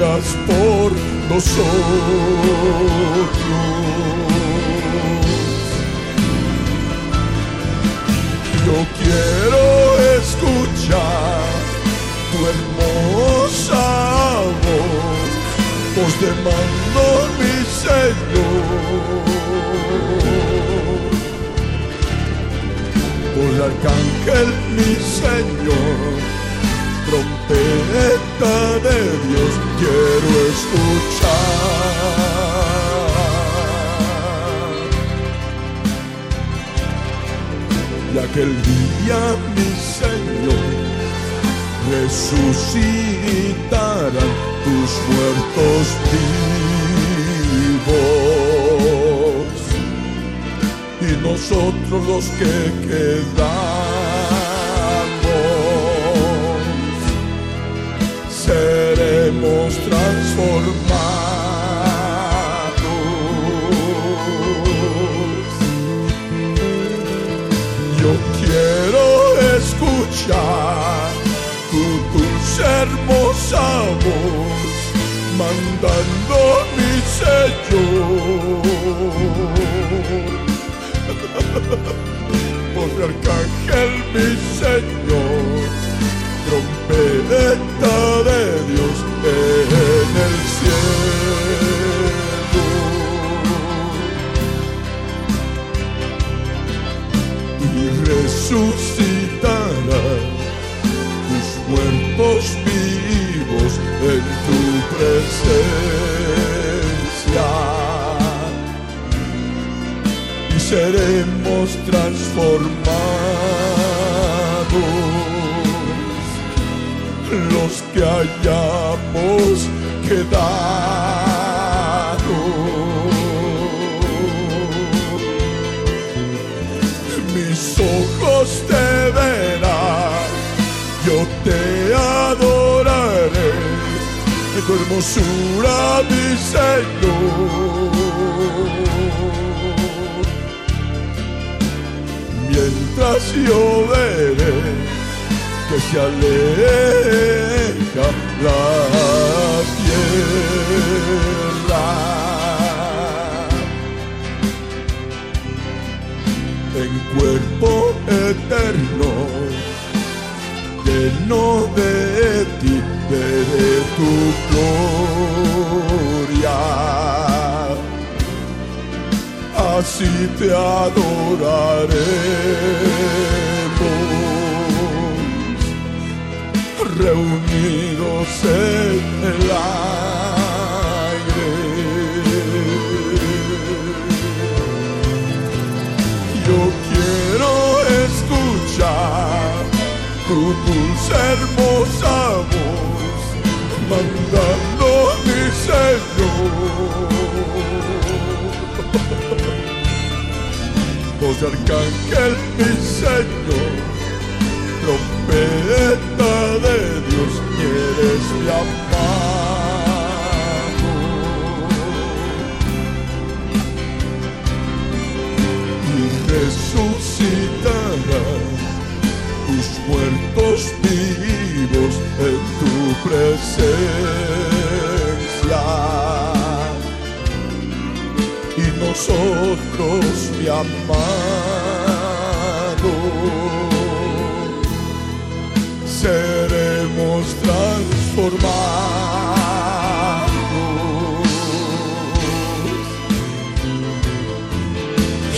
Por nosotros, yo quiero escuchar tu hermosa voz, voz de mando, mi Señor. Por arcángel mi Señor, trompeta de Dios quiero escuchar. Y aquel día mi Señor resucitarán tus muertos vivos y nosotros los que quedamos transformados. Yo quiero escuchar tu dulce hermosa voz mandando mi Señor por arcángel mi Señor, trompeta de Dios resucitará. Tus muertos vivos en tu presencia. Y seremos transformados. Los que hayamos quedado. Te verán, yo te adoraré de tu hermosura, mi Señor. Mientras yo veré que se aleja la tierra. En cuerpo eterno, lleno de ti, de tu gloria. Así te adoraremos, reunidos en el tu dulce hermosa voz, mandando mi Señor. Voz arcángel, mi Señor, trompeta de Dios, quieres mi amado. En tu presencia. Y nosotros, mi amado, seremos transformados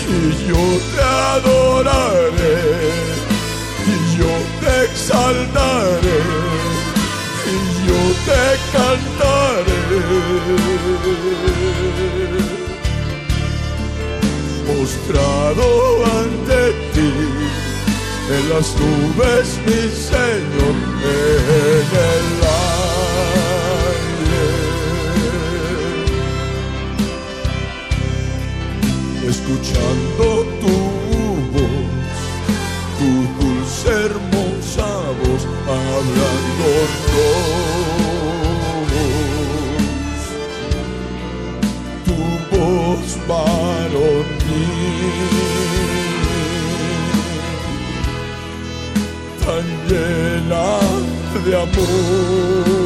y yo te adoraré, exaltaré, y yo te cantaré. Mostrado ante ti en las nubes, mi Señor, en el aire. escuchando tu voz, tu dulce Tu voz varonil, tan llena de amor.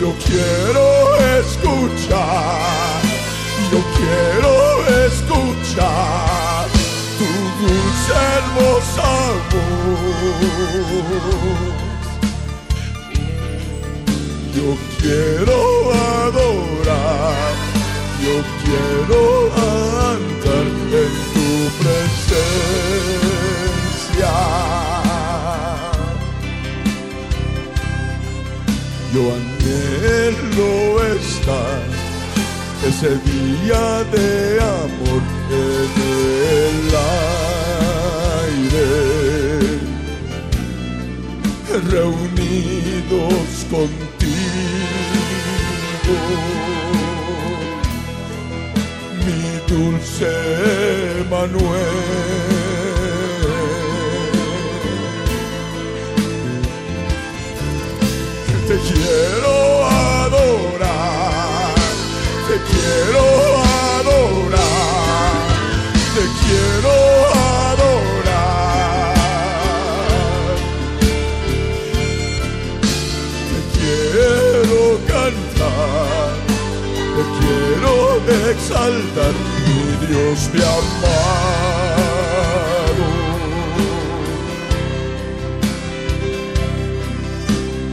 Yo quiero escuchar, yo quiero escuchar dulce hermosa voz. Yo quiero adorar, yo quiero andar en tu presencia. Yo anhelo estar ese día de amor en el reunidos contigo, mi dulce Manuel. Te quiero adorar, te quiero quiero exaltar, mi Dios mi amado.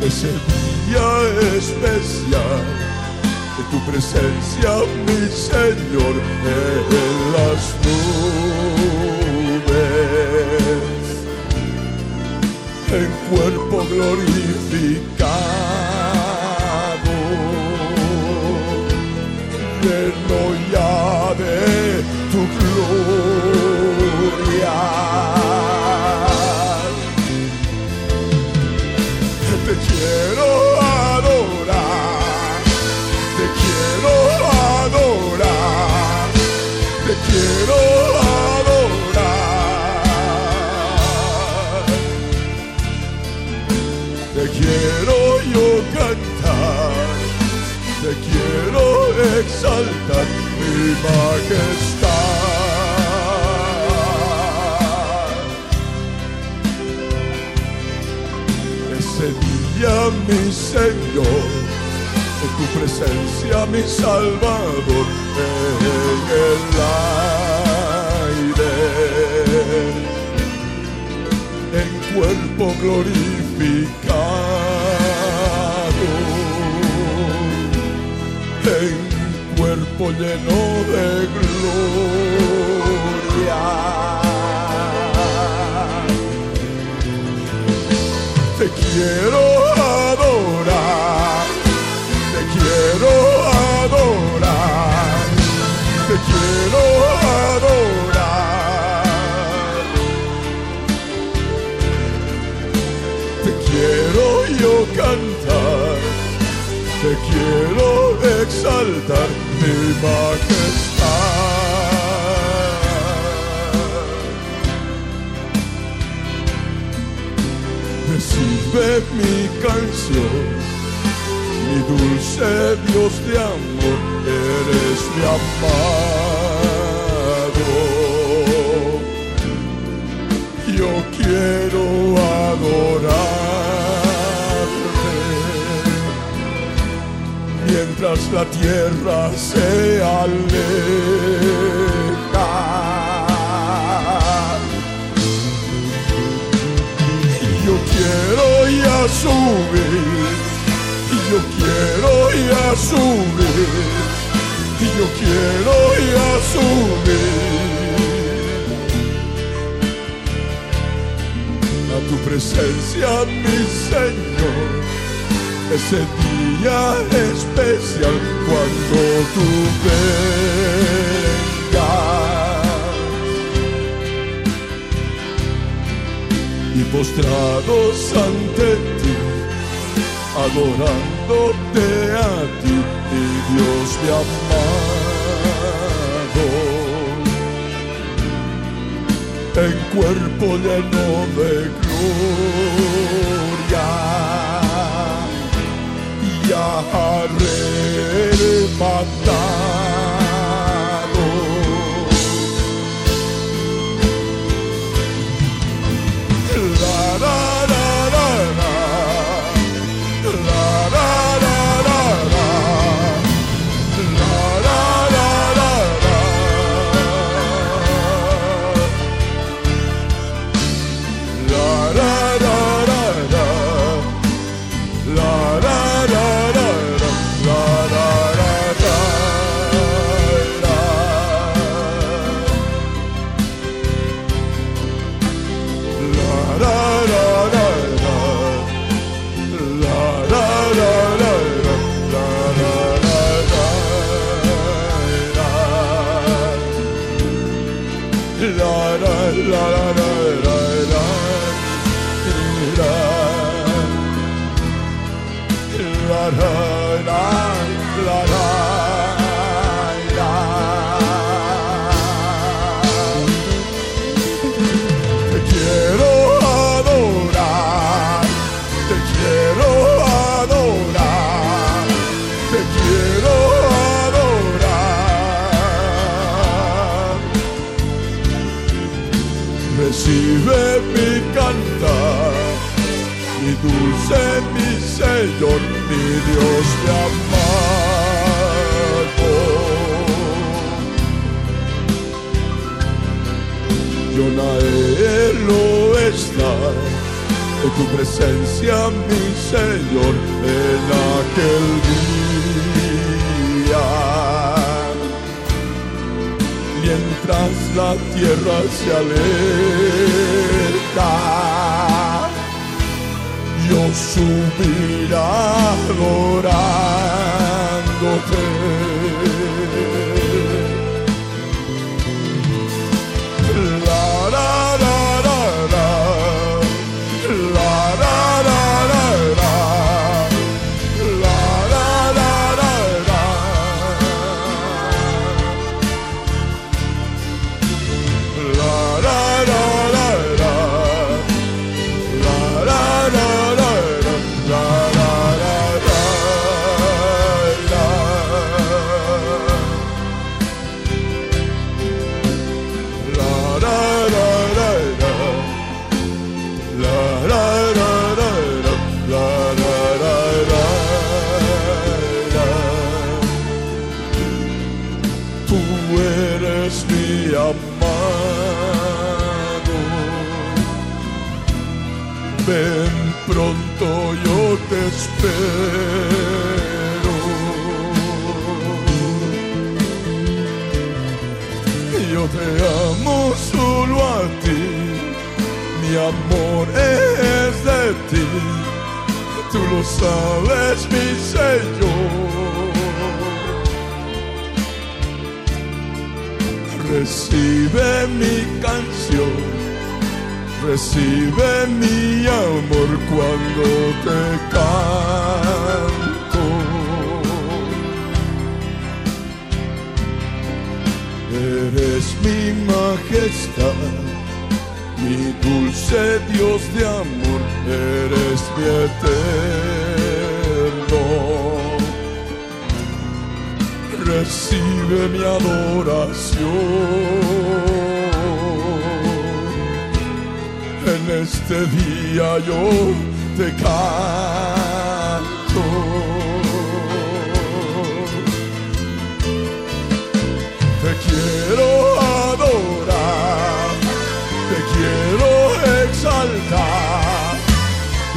ese día especial de tu presencia, mi Señor, en las nubes, en cuerpo glorificado, Señor, en tu presencia, mi Salvador, en el aire, en cuerpo glorificado, en cuerpo lleno de gloria. Te quiero exaltar mi majestad. Recibe mi canción, mi dulce Dios de amor, eres mi amado. Yo quiero adorarte mientras la tierra se aleja. Yo quiero ya subir, yo quiero ya subir, yo quiero ya subir a tu presencia, mi Señor, ese día especial cuando tú vengas. Y postrados ante ti, adorándote a ti, mi Dios mi amado, en cuerpo lleno de gloria Я Харе Паттай.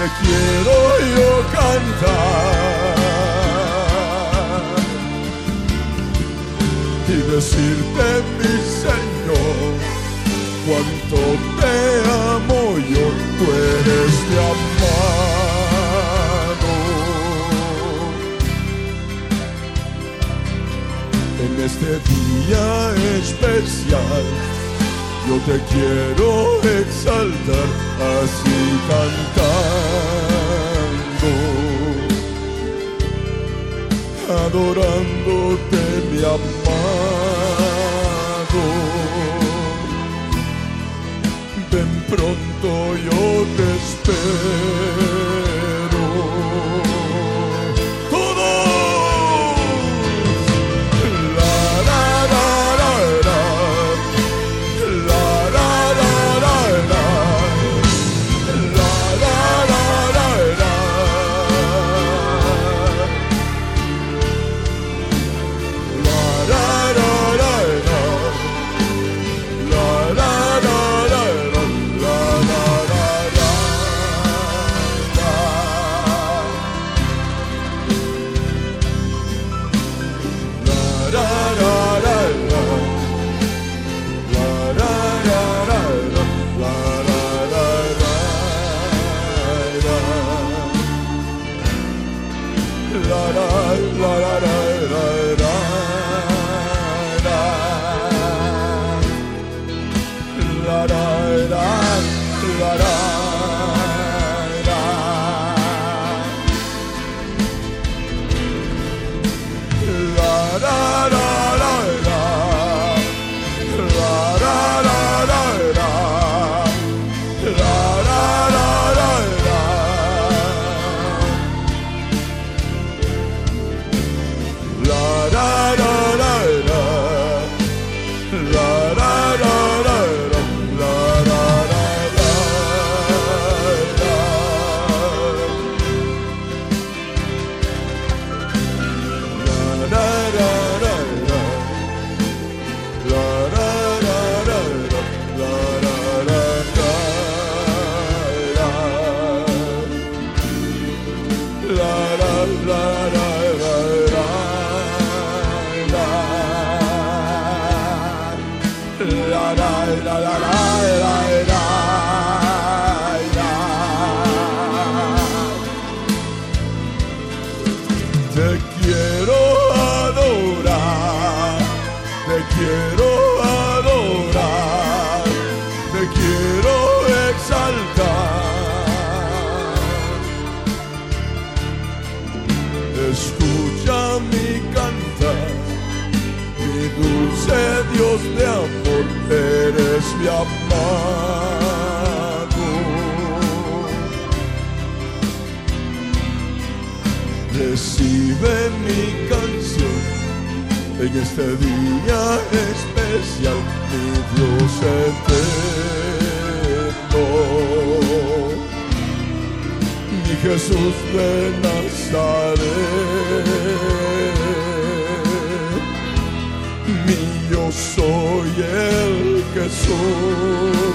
le quiero yo cantar y decirte mi Señor cuánto te amo yo, tú eres de amado. En este día especial yo te quiero exaltar así cantando, adorándote mi amado. Ven pronto yo te espero. este día especial, mi Dios eterno. Mi Jesús de Nazaret, mi yo soy el que soy.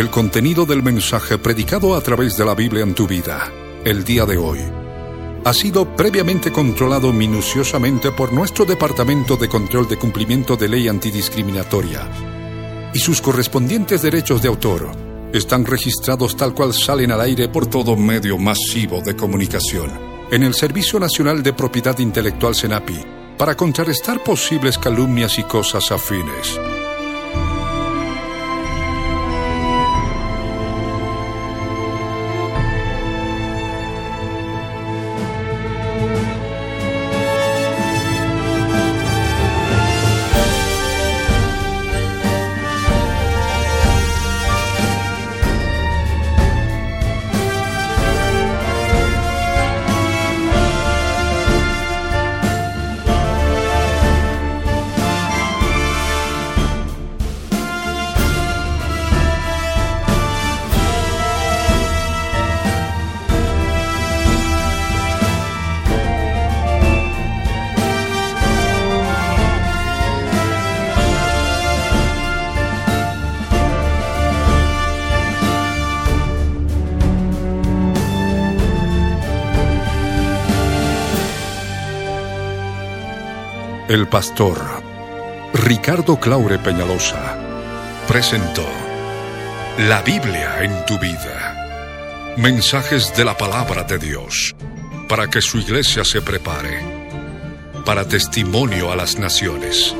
El contenido del mensaje predicado a través de la Biblia en tu vida, el día de hoy, ha sido previamente controlado minuciosamente por nuestro Departamento de Control de Cumplimiento de Ley Antidiscriminatoria y sus correspondientes derechos de autor están registrados tal cual salen al aire por todo medio masivo de comunicación en el Servicio Nacional de Propiedad Intelectual SENAPI para contrarrestar posibles calumnias y cosas afines. Pastor Ricardo Claure Peñalosa presentó La Biblia en tu vida. Mensajes de la palabra de Dios para que su iglesia se prepare para testimonio a las naciones.